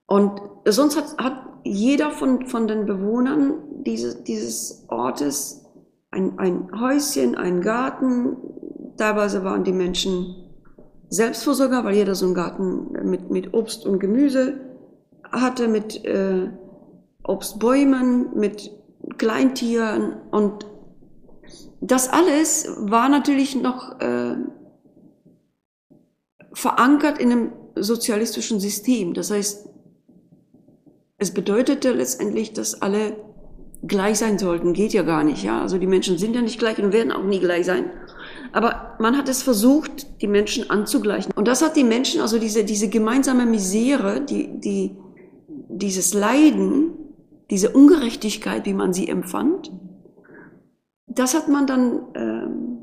Und sonst hat, hat jeder von, von den Bewohnern diese, dieses Ortes ein, ein Häuschen, ein Garten. Teilweise waren die Menschen Selbstversorger, weil jeder so einen Garten mit, mit Obst und Gemüse hatte, mit äh, Obstbäumen, mit Kleintieren und das alles war natürlich noch äh, verankert in einem sozialistischen System. Das heißt, es bedeutete letztendlich, dass alle gleich sein sollten. Geht ja gar nicht, ja. Also die Menschen sind ja nicht gleich und werden auch nie gleich sein. Aber man hat es versucht, die Menschen anzugleichen. Und das hat die Menschen, also diese, diese gemeinsame Misere, die, die, dieses Leiden, diese Ungerechtigkeit, wie man sie empfand, das hat man dann, ähm,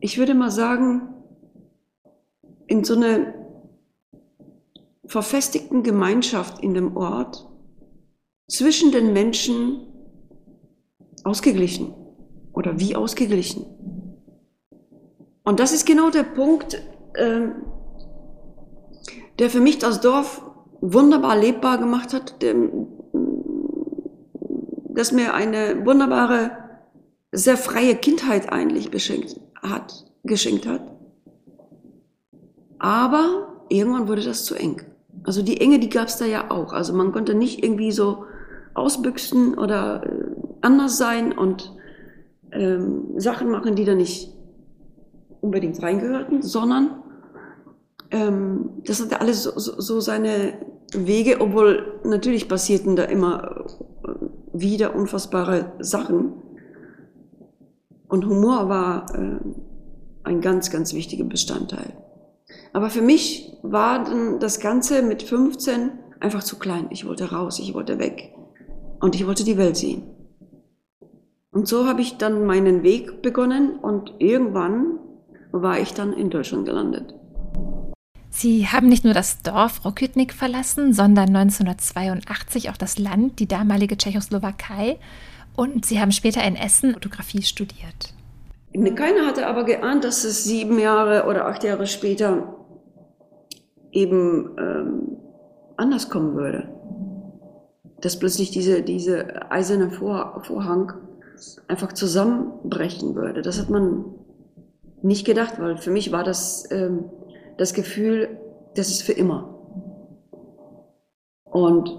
ich würde mal sagen, in so einer verfestigten Gemeinschaft in dem Ort zwischen den Menschen ausgeglichen oder wie ausgeglichen. Und das ist genau der Punkt, äh, der für mich das Dorf wunderbar lebbar gemacht hat, der, das mir eine wunderbare, sehr freie Kindheit eigentlich beschenkt hat, geschenkt hat. Aber irgendwann wurde das zu eng. Also die Enge, die gab es da ja auch. Also man konnte nicht irgendwie so ausbüchsen oder äh, anders sein und ähm, Sachen machen, die da nicht unbedingt reingehörten, sondern ähm, das hatte alles so, so, seine Wege, obwohl natürlich passierten da immer äh, wieder unfassbare Sachen. Und Humor war äh, ein ganz, ganz wichtiger Bestandteil. Aber für mich war dann das Ganze mit 15 einfach zu klein. Ich wollte raus, ich wollte weg. Und ich wollte die Welt sehen. Und so habe ich dann meinen Weg begonnen und irgendwann war ich dann in Deutschland gelandet. Sie haben nicht nur das Dorf Rokitnik verlassen, sondern 1982 auch das Land, die damalige Tschechoslowakei. Und Sie haben später in Essen Fotografie studiert. Keiner hatte aber geahnt, dass es sieben Jahre oder acht Jahre später eben ähm, anders kommen würde. Dass plötzlich diese, diese eiserne Vor Vorhang einfach zusammenbrechen würde. Das hat man nicht gedacht, weil für mich war das ähm, das Gefühl, das ist für immer. Und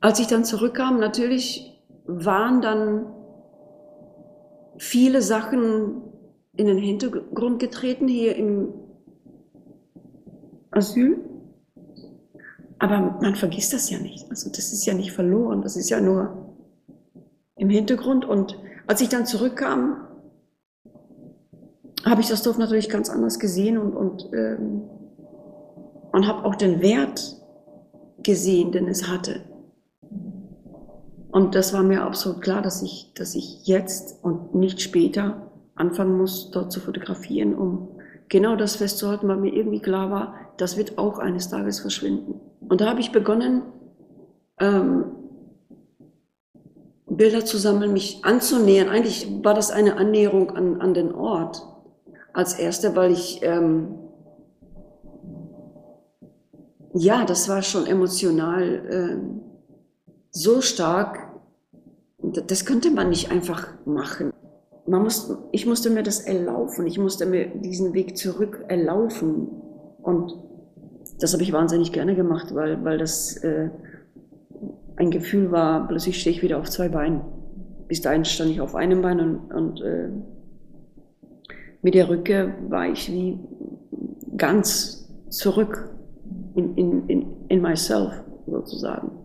als ich dann zurückkam, natürlich waren dann viele Sachen in den Hintergrund getreten hier im Asyl. Aber man vergisst das ja nicht. Also das ist ja nicht verloren, das ist ja nur im Hintergrund. Und als ich dann zurückkam, habe ich das Dorf natürlich ganz anders gesehen und, und, ähm, und habe auch den Wert gesehen, den es hatte. Und das war mir absolut klar, dass ich, dass ich jetzt und nicht später anfangen muss, dort zu fotografieren, um genau das festzuhalten, weil mir irgendwie klar war, das wird auch eines Tages verschwinden. Und da habe ich begonnen, ähm, Bilder zu sammeln, mich anzunähern. Eigentlich war das eine Annäherung an, an den Ort als erste, weil ich, ähm, ja, das war schon emotional äh, so stark, das könnte man nicht einfach machen. Man muss, ich musste mir das erlaufen, ich musste mir diesen Weg zurück erlaufen. Und das habe ich wahnsinnig gerne gemacht, weil, weil das äh, ein Gefühl war, plötzlich stehe ich wieder auf zwei Beinen. Bis dahin stand ich auf einem Bein und, und äh, mit der Rückkehr war ich wie ganz zurück in, in, in, in myself sozusagen.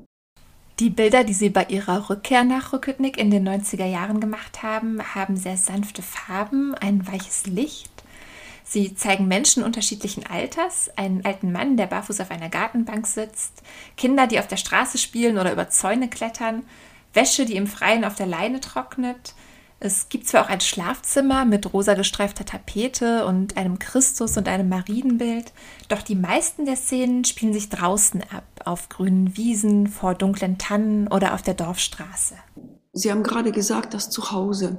Die Bilder, die Sie bei Ihrer Rückkehr nach Rücketnik in den 90er Jahren gemacht haben, haben sehr sanfte Farben, ein weiches Licht. Sie zeigen Menschen unterschiedlichen Alters, einen alten Mann, der barfuß auf einer Gartenbank sitzt, Kinder, die auf der Straße spielen oder über Zäune klettern, Wäsche, die im Freien auf der Leine trocknet, es gibt zwar auch ein Schlafzimmer mit rosa gestreifter Tapete und einem Christus und einem Marienbild, doch die meisten der Szenen spielen sich draußen ab, auf grünen Wiesen, vor dunklen Tannen oder auf der Dorfstraße. Sie haben gerade gesagt, das Zuhause.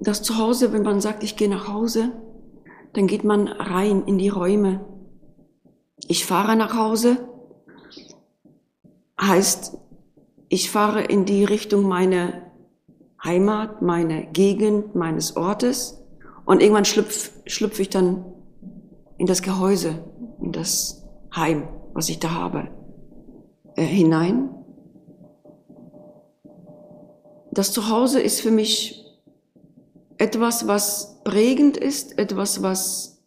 Das Zuhause, wenn man sagt, ich gehe nach Hause, dann geht man rein in die Räume. Ich fahre nach Hause, heißt, ich fahre in die Richtung meiner Heimat, meine Gegend, meines Ortes. Und irgendwann schlüpfe schlüpf ich dann in das Gehäuse, in das Heim, was ich da habe, äh, hinein. Das Zuhause ist für mich etwas, was prägend ist, etwas, was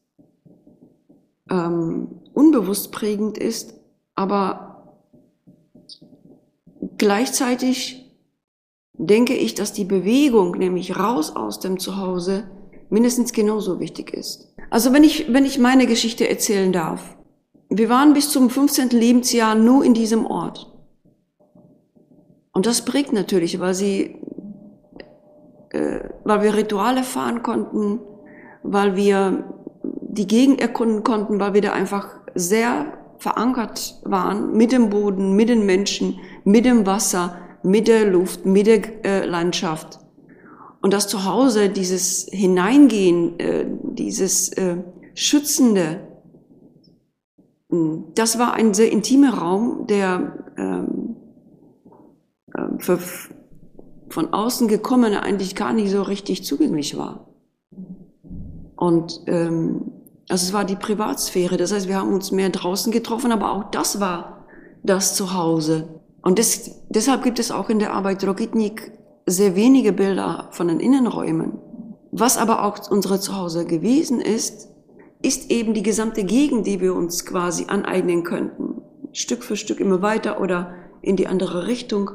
ähm, unbewusst prägend ist, aber gleichzeitig denke ich, dass die Bewegung, nämlich raus aus dem Zuhause, mindestens genauso wichtig ist. Also wenn ich, wenn ich meine Geschichte erzählen darf. Wir waren bis zum 15. Lebensjahr nur in diesem Ort. Und das prägt natürlich, weil sie, äh, weil wir Rituale fahren konnten, weil wir die Gegend erkunden konnten, weil wir da einfach sehr verankert waren mit dem Boden, mit den Menschen, mit dem Wasser, mit der Luft, mit der äh, Landschaft. Und das Zuhause, dieses Hineingehen, äh, dieses äh, Schützende, hm, das war ein sehr intimer Raum, der ähm, äh, für von außen gekommene eigentlich gar nicht so richtig zugänglich war. Und ähm, also es war die Privatsphäre. Das heißt, wir haben uns mehr draußen getroffen, aber auch das war das Zuhause. Und das, deshalb gibt es auch in der Arbeit Rogitnik sehr wenige Bilder von den Innenräumen. Was aber auch unsere Zuhause gewesen ist, ist eben die gesamte Gegend, die wir uns quasi aneignen könnten. Stück für Stück immer weiter oder in die andere Richtung.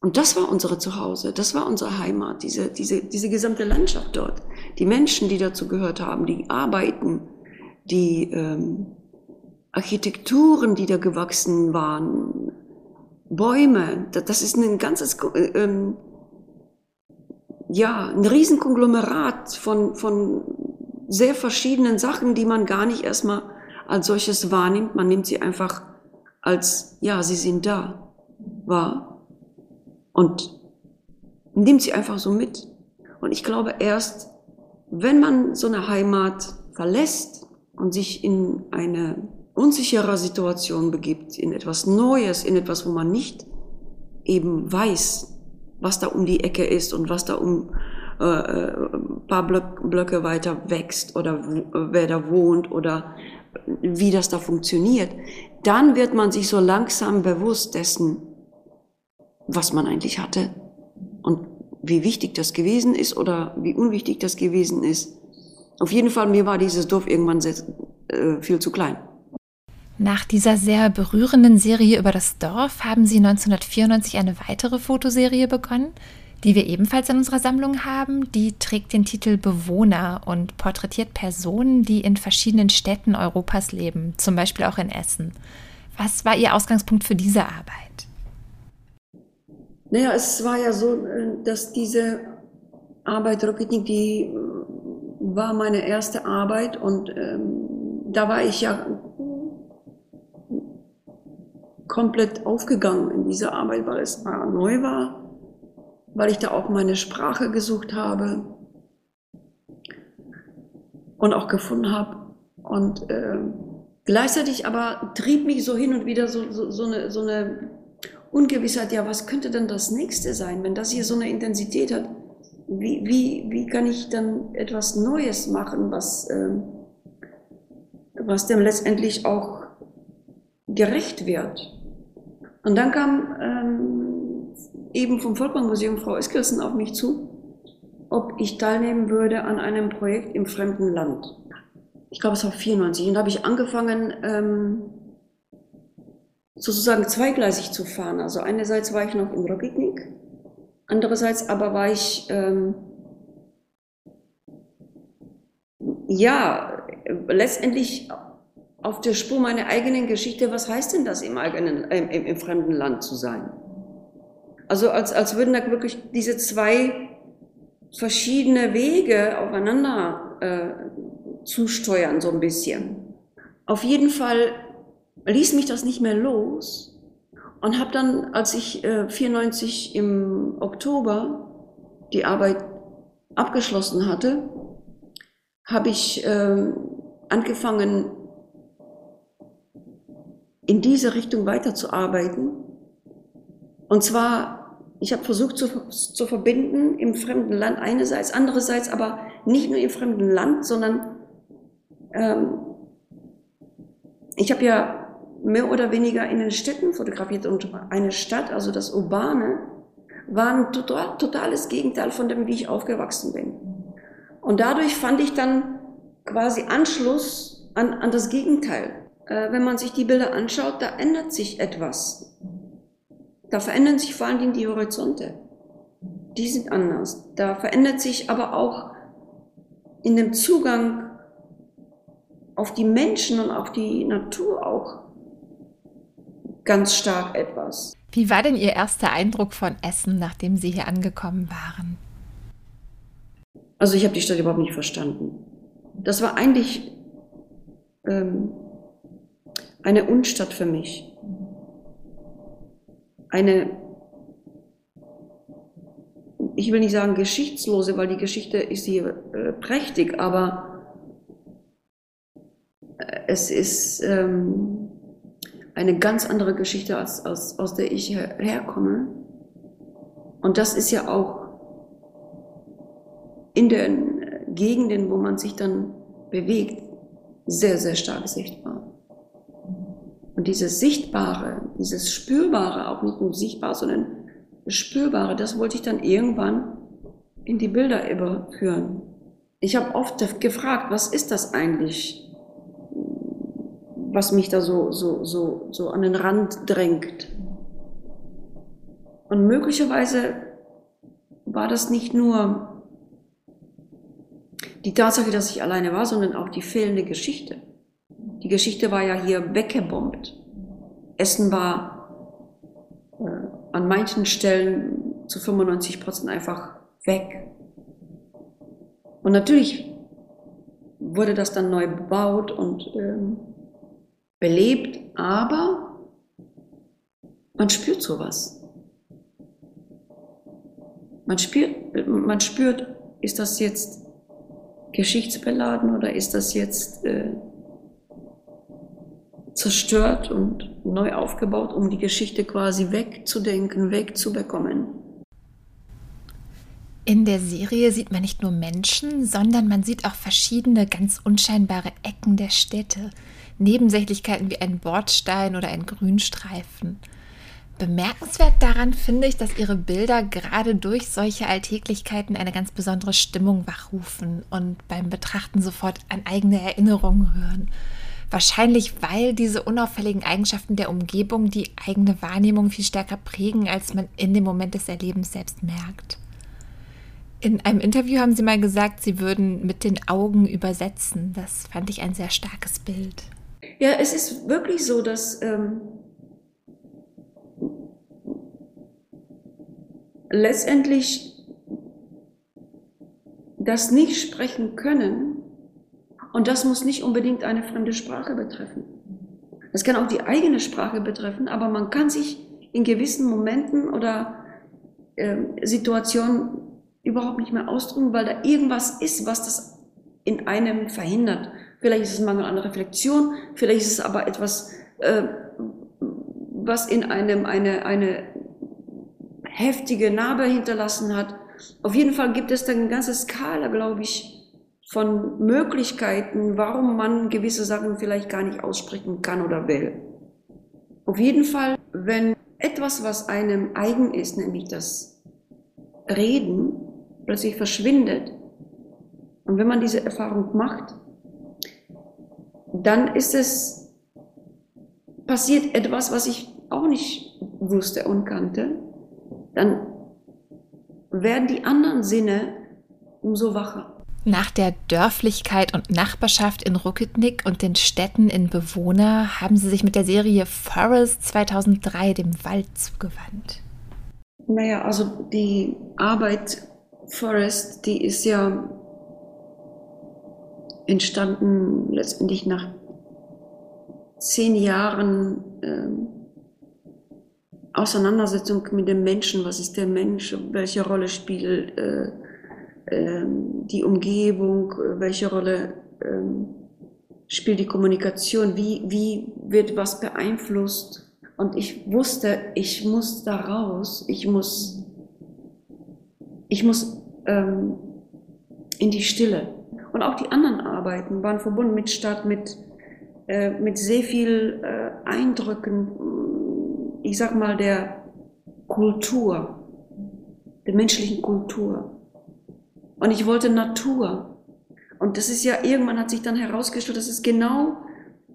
Und das war unsere Zuhause, das war unsere Heimat, diese, diese, diese gesamte Landschaft dort. Die Menschen, die dazu gehört haben, die Arbeiten, die ähm, Architekturen, die da gewachsen waren, Bäume, das ist ein ganzes, äh, ähm, ja, ein Riesenkonglomerat von, von sehr verschiedenen Sachen, die man gar nicht erstmal als solches wahrnimmt. Man nimmt sie einfach als, ja, sie sind da, wahr. Und nimmt sie einfach so mit. Und ich glaube, erst wenn man so eine Heimat verlässt und sich in eine unsicherer Situation begibt, in etwas Neues, in etwas, wo man nicht eben weiß, was da um die Ecke ist und was da um äh, ein äh, paar Blöcke, Blöcke weiter wächst oder wer da wohnt oder wie das da funktioniert, dann wird man sich so langsam bewusst dessen, was man eigentlich hatte und wie wichtig das gewesen ist oder wie unwichtig das gewesen ist. Auf jeden Fall, mir war dieses Dorf irgendwann sehr, äh, viel zu klein. Nach dieser sehr berührenden Serie über das Dorf haben Sie 1994 eine weitere Fotoserie begonnen, die wir ebenfalls in unserer Sammlung haben. Die trägt den Titel Bewohner und porträtiert Personen, die in verschiedenen Städten Europas leben, zum Beispiel auch in Essen. Was war Ihr Ausgangspunkt für diese Arbeit? Naja, es war ja so, äh, dass diese Arbeit Rokitnik, die äh, war meine erste Arbeit und ähm, da war ich ja komplett aufgegangen in diese Arbeit, weil es neu war, weil ich da auch meine Sprache gesucht habe und auch gefunden habe. Und äh, gleichzeitig aber trieb mich so hin und wieder so, so, so, eine, so eine Ungewissheit, ja, was könnte denn das nächste sein, wenn das hier so eine Intensität hat? Wie, wie, wie kann ich dann etwas Neues machen, was, äh, was dem letztendlich auch gerecht wird? Und dann kam ähm, eben vom Volkmann-Museum Frau Eskilsen auf mich zu, ob ich teilnehmen würde an einem Projekt im fremden Land. Ich glaube, es war 94. Und da habe ich angefangen, ähm, sozusagen zweigleisig zu fahren. Also einerseits war ich noch in Rogitnik, andererseits aber war ich, ähm, ja, letztendlich auf der Spur meiner eigenen Geschichte, was heißt denn das im, eigenen, äh, im, im, fremden Land zu sein? Also als, als würden da wirklich diese zwei verschiedene Wege aufeinander äh, zusteuern, so ein bisschen. Auf jeden Fall ließ mich das nicht mehr los und habe dann, als ich äh, 94 im Oktober die Arbeit abgeschlossen hatte, habe ich äh, angefangen, in diese Richtung weiterzuarbeiten. Und zwar, ich habe versucht zu, zu verbinden im fremden Land einerseits, andererseits aber nicht nur im fremden Land, sondern ähm, ich habe ja mehr oder weniger in den Städten fotografiert und eine Stadt, also das Urbane, war ein total, totales Gegenteil von dem, wie ich aufgewachsen bin. Und dadurch fand ich dann quasi Anschluss an, an das Gegenteil. Äh, wenn man sich die Bilder anschaut, da ändert sich etwas. Da verändern sich vor allen Dingen die Horizonte. Die sind anders. Da verändert sich aber auch in dem Zugang auf die Menschen und auf die Natur auch ganz stark etwas. Wie war denn Ihr erster Eindruck von Essen, nachdem Sie hier angekommen waren? Also ich habe die Stadt überhaupt nicht verstanden. Das war eigentlich ähm, eine Unstadt für mich. Eine, ich will nicht sagen geschichtslose, weil die Geschichte ist hier äh, prächtig, aber äh, es ist ähm, eine ganz andere Geschichte, als, als, aus der ich her herkomme. Und das ist ja auch in den Gegenden, wo man sich dann bewegt, sehr, sehr stark sichtbar. Und dieses Sichtbare, dieses Spürbare, auch nicht nur sichtbar, sondern Spürbare, das wollte ich dann irgendwann in die Bilder überführen. Ich habe oft gefragt, was ist das eigentlich, was mich da so, so, so, so an den Rand drängt. Und möglicherweise war das nicht nur die Tatsache, dass ich alleine war, sondern auch die fehlende Geschichte. Die Geschichte war ja hier weggebombt. Essen war äh, an manchen Stellen zu 95 Prozent einfach weg. Und natürlich wurde das dann neu bebaut und ähm, belebt, aber man spürt sowas. Man spürt, man spürt, ist das jetzt geschichtsbeladen oder ist das jetzt äh, zerstört und neu aufgebaut, um die Geschichte quasi wegzudenken, wegzubekommen. In der Serie sieht man nicht nur Menschen, sondern man sieht auch verschiedene ganz unscheinbare Ecken der Städte, Nebensächlichkeiten wie ein Bordstein oder ein Grünstreifen. Bemerkenswert daran finde ich, dass ihre Bilder gerade durch solche Alltäglichkeiten eine ganz besondere Stimmung wachrufen und beim Betrachten sofort an eigene Erinnerungen rühren. Wahrscheinlich, weil diese unauffälligen Eigenschaften der Umgebung die eigene Wahrnehmung viel stärker prägen, als man in dem Moment des Erlebens selbst merkt. In einem Interview haben Sie mal gesagt, Sie würden mit den Augen übersetzen. Das fand ich ein sehr starkes Bild. Ja, es ist wirklich so, dass ähm, letztendlich das nicht sprechen können, und das muss nicht unbedingt eine fremde Sprache betreffen. Das kann auch die eigene Sprache betreffen, aber man kann sich in gewissen Momenten oder äh, Situationen überhaupt nicht mehr ausdrücken, weil da irgendwas ist, was das in einem verhindert. Vielleicht ist es Mangel an Reflexion, vielleicht ist es aber etwas, äh, was in einem eine, eine heftige Narbe hinterlassen hat. Auf jeden Fall gibt es da eine ganze Skala, glaube ich, von Möglichkeiten, warum man gewisse Sachen vielleicht gar nicht aussprechen kann oder will. Auf jeden Fall, wenn etwas, was einem eigen ist, nämlich das Reden, plötzlich verschwindet, und wenn man diese Erfahrung macht, dann ist es passiert etwas, was ich auch nicht wusste und kannte. Dann werden die anderen Sinne umso wacher. Nach der Dörflichkeit und Nachbarschaft in Rucketnik und den Städten in Bewohner haben Sie sich mit der Serie Forest 2003 dem Wald zugewandt. Naja, also die Arbeit Forest, die ist ja entstanden letztendlich nach zehn Jahren ähm, Auseinandersetzung mit dem Menschen. Was ist der Mensch? Welche Rolle spielt äh, die Umgebung, äh, welche Rolle ähm, spielt die Kommunikation, wie, wie wird was beeinflusst. Und ich wusste, ich muss da raus, ich muss, ich muss ähm, in die Stille. Und auch die anderen Arbeiten waren verbunden mit Stadt, mit, äh, mit sehr viel äh, Eindrücken, ich sag mal, der Kultur, der menschlichen Kultur. Und ich wollte Natur. Und das ist ja, irgendwann hat sich dann herausgestellt, dass es genau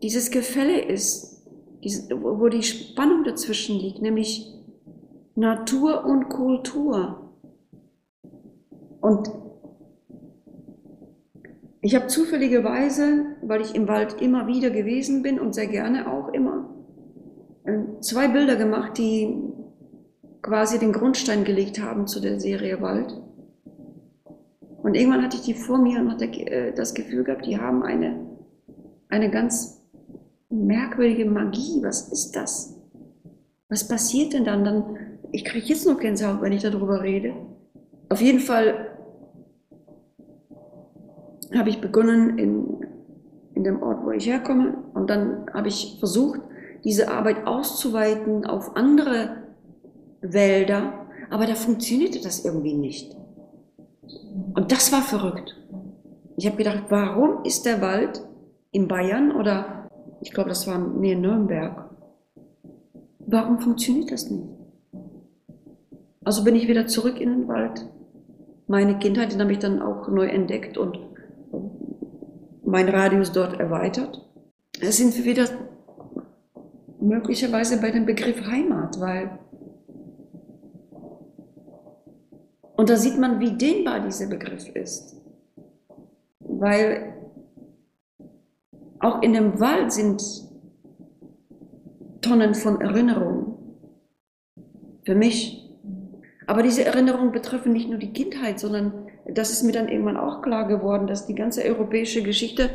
dieses Gefälle ist, wo die Spannung dazwischen liegt, nämlich Natur und Kultur. Und ich habe zufälligerweise, weil ich im Wald immer wieder gewesen bin und sehr gerne auch immer, ähm, zwei Bilder gemacht, die quasi den Grundstein gelegt haben zu der Serie Wald. Und irgendwann hatte ich die vor mir und hatte äh, das Gefühl gehabt, die haben eine, eine ganz merkwürdige Magie. Was ist das? Was passiert denn dann? dann ich kriege jetzt noch Gänsehaut, wenn ich darüber rede. Auf jeden Fall habe ich begonnen in, in dem Ort, wo ich herkomme. Und dann habe ich versucht, diese Arbeit auszuweiten auf andere Wälder. Aber da funktionierte das irgendwie nicht. Und das war verrückt. Ich habe gedacht, warum ist der Wald in Bayern oder ich glaube, das war näher Nürnberg, warum funktioniert das nicht? Also bin ich wieder zurück in den Wald. Meine Kindheit, habe ich dann auch neu entdeckt und mein Radius dort erweitert. Es sind wir wieder möglicherweise bei dem Begriff Heimat, weil Und da sieht man, wie dehnbar dieser Begriff ist. Weil auch in dem Wald sind Tonnen von Erinnerungen. Für mich. Aber diese Erinnerungen betreffen nicht nur die Kindheit, sondern das ist mir dann irgendwann auch klar geworden, dass die ganze europäische Geschichte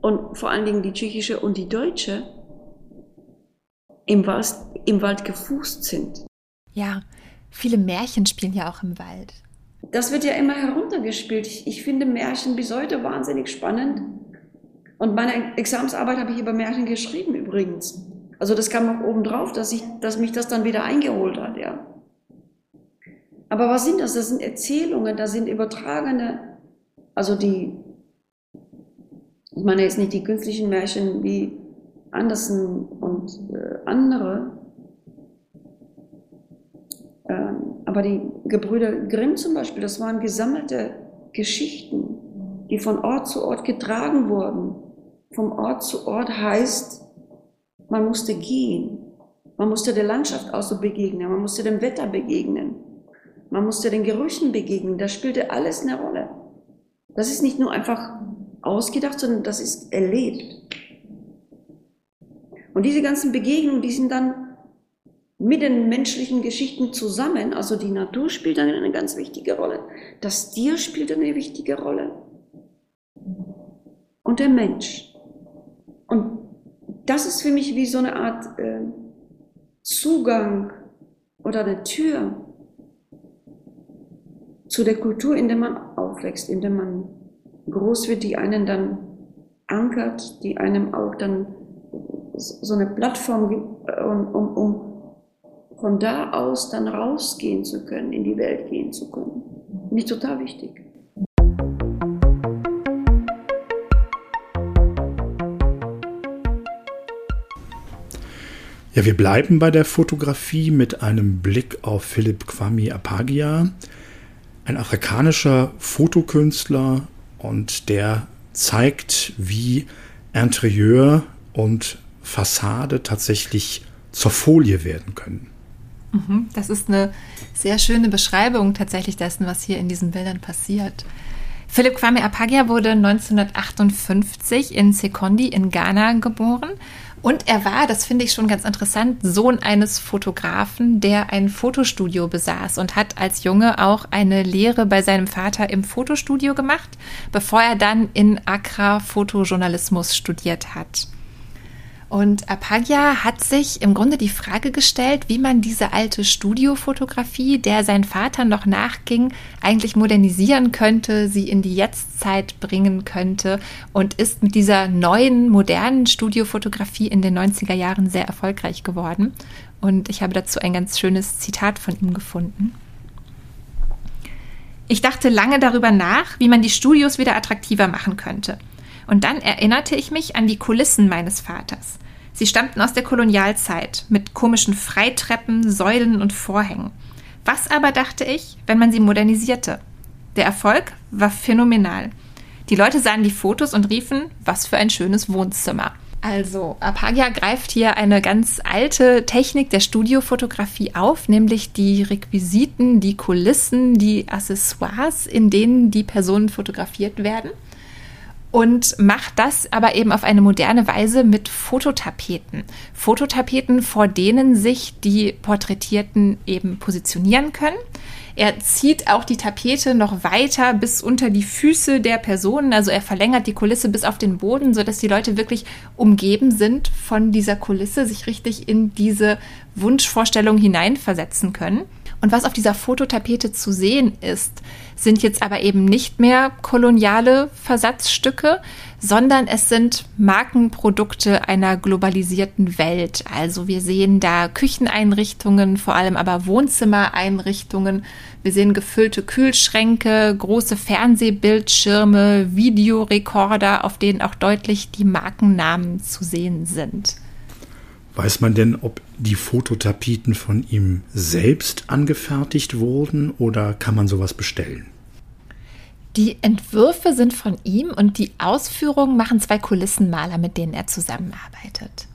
und vor allen Dingen die tschechische und die deutsche im Wald, im Wald gefußt sind. Ja, Viele Märchen spielen ja auch im Wald. Das wird ja immer heruntergespielt. Ich, ich finde Märchen bis heute wahnsinnig spannend. Und meine Examensarbeit habe ich über Märchen geschrieben übrigens. Also das kam noch oben drauf, dass, ich, dass mich das dann wieder eingeholt hat, ja. Aber was sind das? Das sind Erzählungen, das sind übertragene, also die, ich meine jetzt nicht die künstlichen Märchen wie Andersen und äh, andere, aber die Gebrüder Grimm zum Beispiel, das waren gesammelte Geschichten, die von Ort zu Ort getragen wurden. Vom Ort zu Ort heißt, man musste gehen. Man musste der Landschaft auch so begegnen. Man musste dem Wetter begegnen. Man musste den Gerüchen begegnen. Da spielte alles eine Rolle. Das ist nicht nur einfach ausgedacht, sondern das ist erlebt. Und diese ganzen Begegnungen, die sind dann mit den menschlichen Geschichten zusammen. Also die Natur spielt dann eine ganz wichtige Rolle. Das Tier spielt eine wichtige Rolle. Und der Mensch. Und das ist für mich wie so eine Art äh, Zugang oder eine Tür zu der Kultur, in der man aufwächst, in der man groß wird, die einen dann ankert, die einem auch dann so eine Plattform gibt, äh, um, um, um von da aus dann rausgehen zu können, in die Welt gehen zu können. Mir total wichtig. Ja, wir bleiben bei der Fotografie mit einem Blick auf Philipp Kwame Apagia, ein afrikanischer Fotokünstler und der zeigt, wie Interieur und Fassade tatsächlich zur Folie werden können. Mhm, das ist eine sehr schöne Beschreibung tatsächlich dessen, was hier in diesen Bildern passiert. Philipp Kwame Apagia wurde 1958 in Sekondi in Ghana geboren und er war, das finde ich schon ganz interessant, Sohn eines Fotografen, der ein Fotostudio besaß und hat als Junge auch eine Lehre bei seinem Vater im Fotostudio gemacht, bevor er dann in Accra Fotojournalismus studiert hat. Und Apagia hat sich im Grunde die Frage gestellt, wie man diese alte Studiofotografie, der sein Vater noch nachging, eigentlich modernisieren könnte, sie in die Jetztzeit bringen könnte und ist mit dieser neuen, modernen Studiofotografie in den 90er Jahren sehr erfolgreich geworden. Und ich habe dazu ein ganz schönes Zitat von ihm gefunden. Ich dachte lange darüber nach, wie man die Studios wieder attraktiver machen könnte. Und dann erinnerte ich mich an die Kulissen meines Vaters. Sie stammten aus der Kolonialzeit mit komischen Freitreppen, Säulen und Vorhängen. Was aber dachte ich, wenn man sie modernisierte? Der Erfolg war phänomenal. Die Leute sahen die Fotos und riefen, was für ein schönes Wohnzimmer. Also, Apagia greift hier eine ganz alte Technik der Studiofotografie auf, nämlich die Requisiten, die Kulissen, die Accessoires, in denen die Personen fotografiert werden und macht das aber eben auf eine moderne Weise mit Fototapeten. Fototapeten, vor denen sich die Porträtierten eben positionieren können. Er zieht auch die Tapete noch weiter bis unter die Füße der Personen, also er verlängert die Kulisse bis auf den Boden, sodass die Leute wirklich umgeben sind von dieser Kulisse, sich richtig in diese Wunschvorstellung hineinversetzen können. Und was auf dieser Fototapete zu sehen ist, sind jetzt aber eben nicht mehr koloniale Versatzstücke, sondern es sind Markenprodukte einer globalisierten Welt. Also wir sehen da Kücheneinrichtungen, vor allem aber Wohnzimmereinrichtungen. Wir sehen gefüllte Kühlschränke, große Fernsehbildschirme, Videorekorder, auf denen auch deutlich die Markennamen zu sehen sind. Weiß man denn, ob die Fototapeten von ihm selbst angefertigt wurden oder kann man sowas bestellen? Die Entwürfe sind von ihm und die Ausführungen machen zwei Kulissenmaler, mit denen er zusammenarbeitet.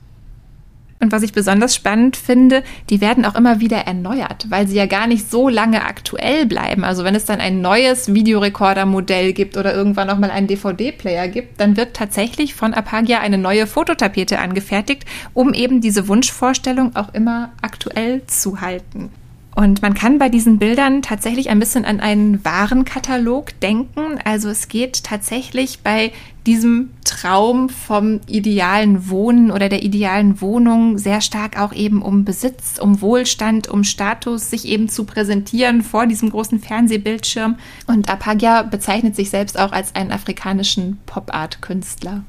Und was ich besonders spannend finde, die werden auch immer wieder erneuert, weil sie ja gar nicht so lange aktuell bleiben. Also wenn es dann ein neues Videorekorder-Modell gibt oder irgendwann noch mal einen DVD-Player gibt, dann wird tatsächlich von Apagia eine neue Fototapete angefertigt, um eben diese Wunschvorstellung auch immer aktuell zu halten. Und man kann bei diesen Bildern tatsächlich ein bisschen an einen Warenkatalog denken. Also es geht tatsächlich bei diesem Traum vom idealen Wohnen oder der idealen Wohnung sehr stark auch eben um Besitz, um Wohlstand, um Status, sich eben zu präsentieren vor diesem großen Fernsehbildschirm. Und Apagia bezeichnet sich selbst auch als einen afrikanischen Pop-Art-Künstler.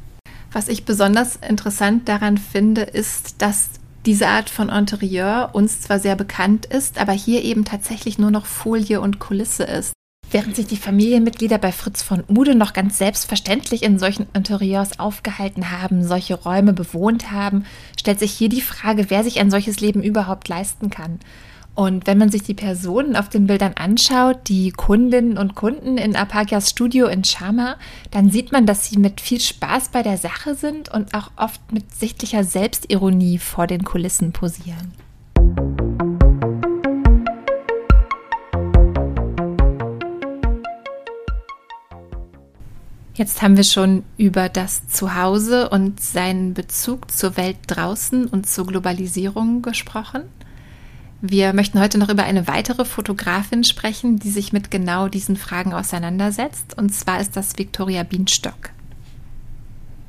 Was ich besonders interessant daran finde, ist, dass diese Art von Interieur uns zwar sehr bekannt ist, aber hier eben tatsächlich nur noch Folie und Kulisse ist. Während sich die Familienmitglieder bei Fritz von Ude noch ganz selbstverständlich in solchen Interieurs aufgehalten haben, solche Räume bewohnt haben, stellt sich hier die Frage, wer sich ein solches Leben überhaupt leisten kann. Und wenn man sich die Personen auf den Bildern anschaut, die Kundinnen und Kunden in Apakias Studio in Chama, dann sieht man, dass sie mit viel Spaß bei der Sache sind und auch oft mit sichtlicher Selbstironie vor den Kulissen posieren. Jetzt haben wir schon über das Zuhause und seinen Bezug zur Welt draußen und zur Globalisierung gesprochen. Wir möchten heute noch über eine weitere Fotografin sprechen, die sich mit genau diesen Fragen auseinandersetzt. Und zwar ist das Viktoria Bienstock.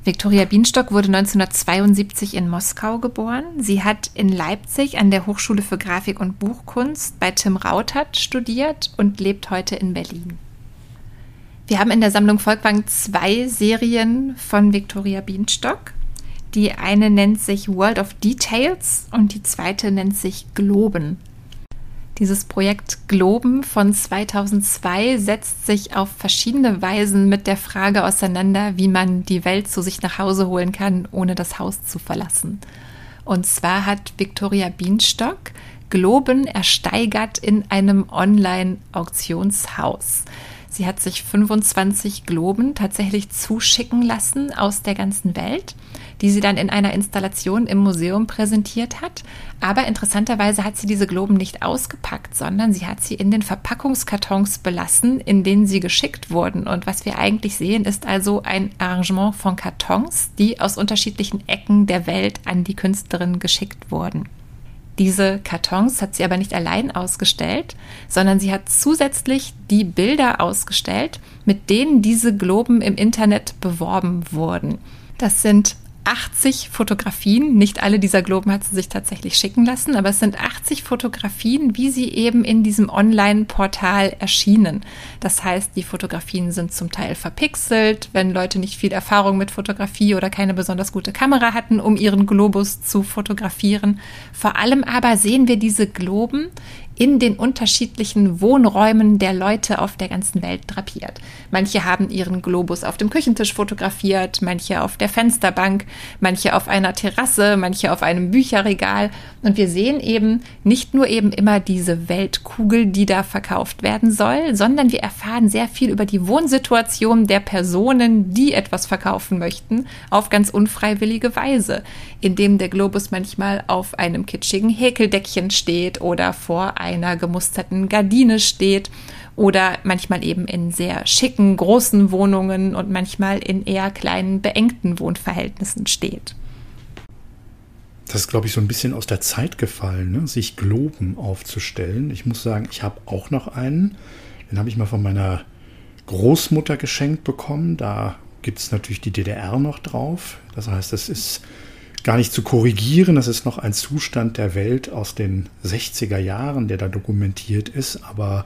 Viktoria Bienstock wurde 1972 in Moskau geboren. Sie hat in Leipzig an der Hochschule für Grafik und Buchkunst bei Tim Rautert studiert und lebt heute in Berlin. Wir haben in der Sammlung Volkwang zwei Serien von Viktoria Bienstock. Die eine nennt sich World of Details und die zweite nennt sich Globen. Dieses Projekt Globen von 2002 setzt sich auf verschiedene Weisen mit der Frage auseinander, wie man die Welt zu sich nach Hause holen kann, ohne das Haus zu verlassen. Und zwar hat Victoria Bienstock Globen ersteigert in einem Online-Auktionshaus. Sie hat sich 25 Globen tatsächlich zuschicken lassen aus der ganzen Welt, die sie dann in einer Installation im Museum präsentiert hat. Aber interessanterweise hat sie diese Globen nicht ausgepackt, sondern sie hat sie in den Verpackungskartons belassen, in denen sie geschickt wurden. Und was wir eigentlich sehen, ist also ein Arrangement von Kartons, die aus unterschiedlichen Ecken der Welt an die Künstlerin geschickt wurden. Diese Kartons hat sie aber nicht allein ausgestellt, sondern sie hat zusätzlich die Bilder ausgestellt, mit denen diese Globen im Internet beworben wurden. Das sind 80 Fotografien. Nicht alle dieser Globen hat sie sich tatsächlich schicken lassen, aber es sind 80 Fotografien, wie sie eben in diesem Online-Portal erschienen. Das heißt, die Fotografien sind zum Teil verpixelt, wenn Leute nicht viel Erfahrung mit Fotografie oder keine besonders gute Kamera hatten, um ihren Globus zu fotografieren. Vor allem aber sehen wir diese Globen in den unterschiedlichen Wohnräumen der Leute auf der ganzen Welt drapiert. Manche haben ihren Globus auf dem Küchentisch fotografiert, manche auf der Fensterbank, manche auf einer Terrasse, manche auf einem Bücherregal. Und wir sehen eben nicht nur eben immer diese Weltkugel, die da verkauft werden soll, sondern wir erfahren sehr viel über die Wohnsituation der Personen, die etwas verkaufen möchten, auf ganz unfreiwillige Weise, indem der Globus manchmal auf einem kitschigen Häkeldeckchen steht oder vor einer gemusterten Gardine steht oder manchmal eben in sehr schicken, großen Wohnungen und manchmal in eher kleinen, beengten Wohnverhältnissen steht. Das ist, glaube ich, so ein bisschen aus der Zeit gefallen, ne? sich Globen aufzustellen. Ich muss sagen, ich habe auch noch einen. Den habe ich mal von meiner Großmutter geschenkt bekommen. Da gibt es natürlich die DDR noch drauf. Das heißt, es ist gar nicht zu korrigieren. Das ist noch ein Zustand der Welt aus den 60er Jahren, der da dokumentiert ist. Aber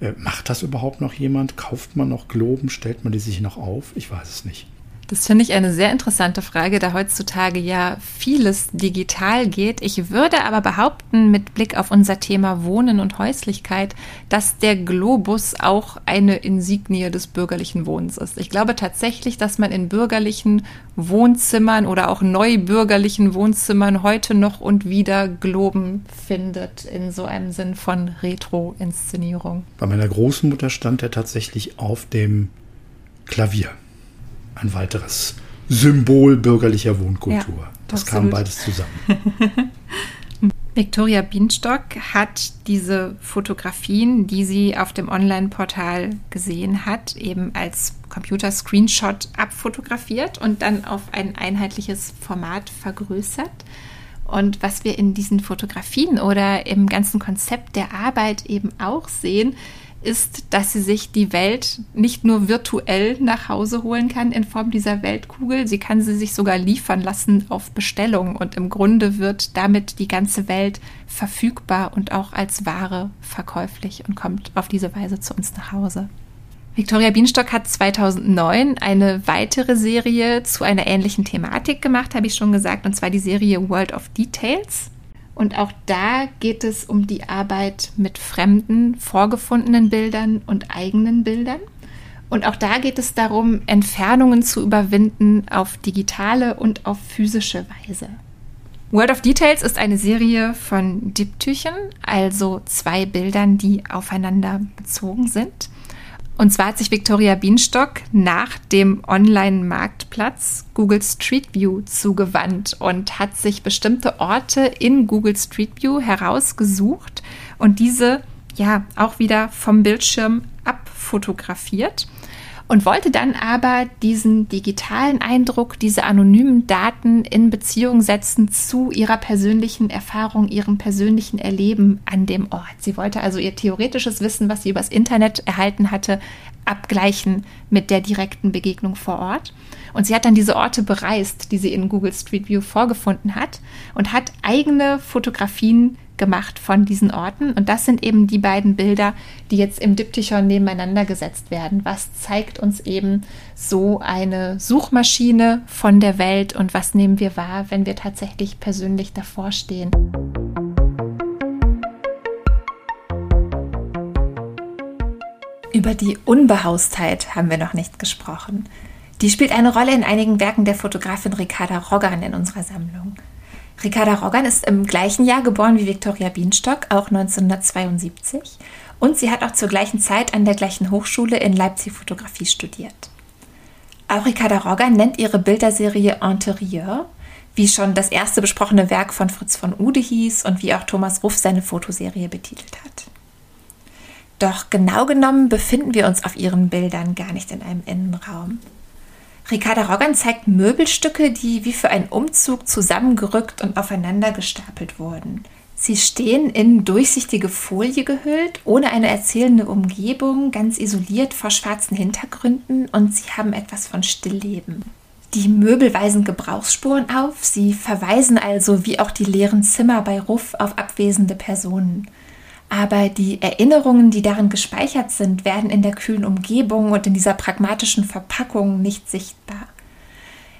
äh, macht das überhaupt noch jemand? Kauft man noch Globen? Stellt man die sich noch auf? Ich weiß es nicht. Das finde ich eine sehr interessante Frage, da heutzutage ja vieles digital geht. Ich würde aber behaupten, mit Blick auf unser Thema Wohnen und Häuslichkeit, dass der Globus auch eine Insignie des bürgerlichen Wohnens ist. Ich glaube tatsächlich, dass man in bürgerlichen Wohnzimmern oder auch neubürgerlichen Wohnzimmern heute noch und wieder Globen findet, in so einem Sinn von Retro-Inszenierung. Bei meiner Großmutter stand er tatsächlich auf dem Klavier ein weiteres Symbol bürgerlicher Wohnkultur. Ja, das absolut. kam beides zusammen. Victoria Bienstock hat diese Fotografien, die sie auf dem Online-Portal gesehen hat, eben als Computer-Screenshot abfotografiert und dann auf ein einheitliches Format vergrößert. Und was wir in diesen Fotografien oder im ganzen Konzept der Arbeit eben auch sehen, ist, dass sie sich die Welt nicht nur virtuell nach Hause holen kann in Form dieser Weltkugel, sie kann sie sich sogar liefern lassen auf Bestellung und im Grunde wird damit die ganze Welt verfügbar und auch als Ware verkäuflich und kommt auf diese Weise zu uns nach Hause. Victoria Bienstock hat 2009 eine weitere Serie zu einer ähnlichen Thematik gemacht, habe ich schon gesagt, und zwar die Serie World of Details. Und auch da geht es um die Arbeit mit fremden, vorgefundenen Bildern und eigenen Bildern. Und auch da geht es darum, Entfernungen zu überwinden auf digitale und auf physische Weise. World of Details ist eine Serie von Diptüchen, also zwei Bildern, die aufeinander bezogen sind. Und zwar hat sich Victoria Bienstock nach dem Online-Marktplatz Google Street View zugewandt und hat sich bestimmte Orte in Google Street View herausgesucht und diese ja auch wieder vom Bildschirm abfotografiert. Und wollte dann aber diesen digitalen Eindruck, diese anonymen Daten in Beziehung setzen zu ihrer persönlichen Erfahrung, ihrem persönlichen Erleben an dem Ort. Sie wollte also ihr theoretisches Wissen, was sie übers Internet erhalten hatte, abgleichen mit der direkten Begegnung vor Ort. Und sie hat dann diese Orte bereist, die sie in Google Street View vorgefunden hat und hat eigene Fotografien gemacht von diesen Orten. Und das sind eben die beiden Bilder, die jetzt im Diptychon nebeneinander gesetzt werden. Was zeigt uns eben so eine Suchmaschine von der Welt und was nehmen wir wahr, wenn wir tatsächlich persönlich davor stehen? Über die Unbehaustheit haben wir noch nicht gesprochen. Die spielt eine Rolle in einigen Werken der Fotografin Ricarda Roggan in unserer Sammlung. Ricarda Roggan ist im gleichen Jahr geboren wie Viktoria Bienstock, auch 1972. Und sie hat auch zur gleichen Zeit an der gleichen Hochschule in Leipzig Fotografie studiert. Auch Ricarda Roggan nennt ihre Bilderserie Interieur, wie schon das erste besprochene Werk von Fritz von Ude hieß und wie auch Thomas Ruff seine Fotoserie betitelt hat. Doch genau genommen befinden wir uns auf ihren Bildern gar nicht in einem Innenraum. Ricarda Roggan zeigt Möbelstücke, die wie für einen Umzug zusammengerückt und aufeinander gestapelt wurden. Sie stehen in durchsichtige Folie gehüllt, ohne eine erzählende Umgebung, ganz isoliert vor schwarzen Hintergründen und sie haben etwas von Stillleben. Die Möbel weisen Gebrauchsspuren auf, sie verweisen also wie auch die leeren Zimmer bei Ruff auf abwesende Personen aber die Erinnerungen, die darin gespeichert sind, werden in der kühlen Umgebung und in dieser pragmatischen Verpackung nicht sichtbar.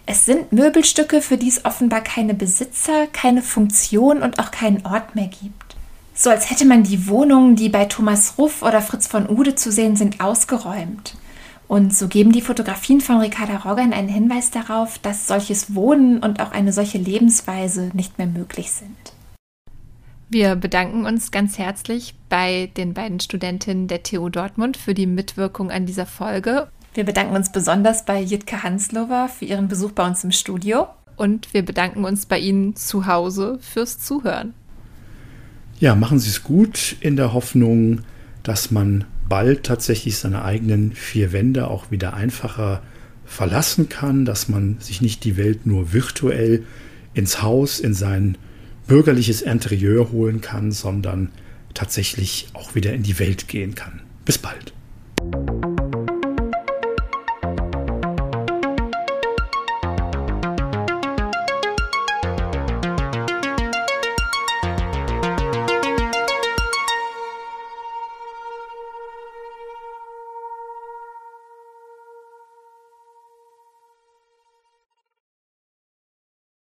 Es sind Möbelstücke, für die es offenbar keine Besitzer, keine Funktion und auch keinen Ort mehr gibt. So als hätte man die Wohnungen, die bei Thomas Ruff oder Fritz von Ude zu sehen sind, ausgeräumt. Und so geben die Fotografien von Ricarda Roggan einen Hinweis darauf, dass solches Wohnen und auch eine solche Lebensweise nicht mehr möglich sind. Wir bedanken uns ganz herzlich bei den beiden Studentinnen der TU Dortmund für die Mitwirkung an dieser Folge. Wir bedanken uns besonders bei Jitka Hanslova für ihren Besuch bei uns im Studio. Und wir bedanken uns bei Ihnen zu Hause fürs Zuhören. Ja, machen Sie es gut in der Hoffnung, dass man bald tatsächlich seine eigenen vier Wände auch wieder einfacher verlassen kann, dass man sich nicht die Welt nur virtuell ins Haus, in sein bürgerliches Interieur holen kann, sondern tatsächlich auch wieder in die Welt gehen kann. Bis bald.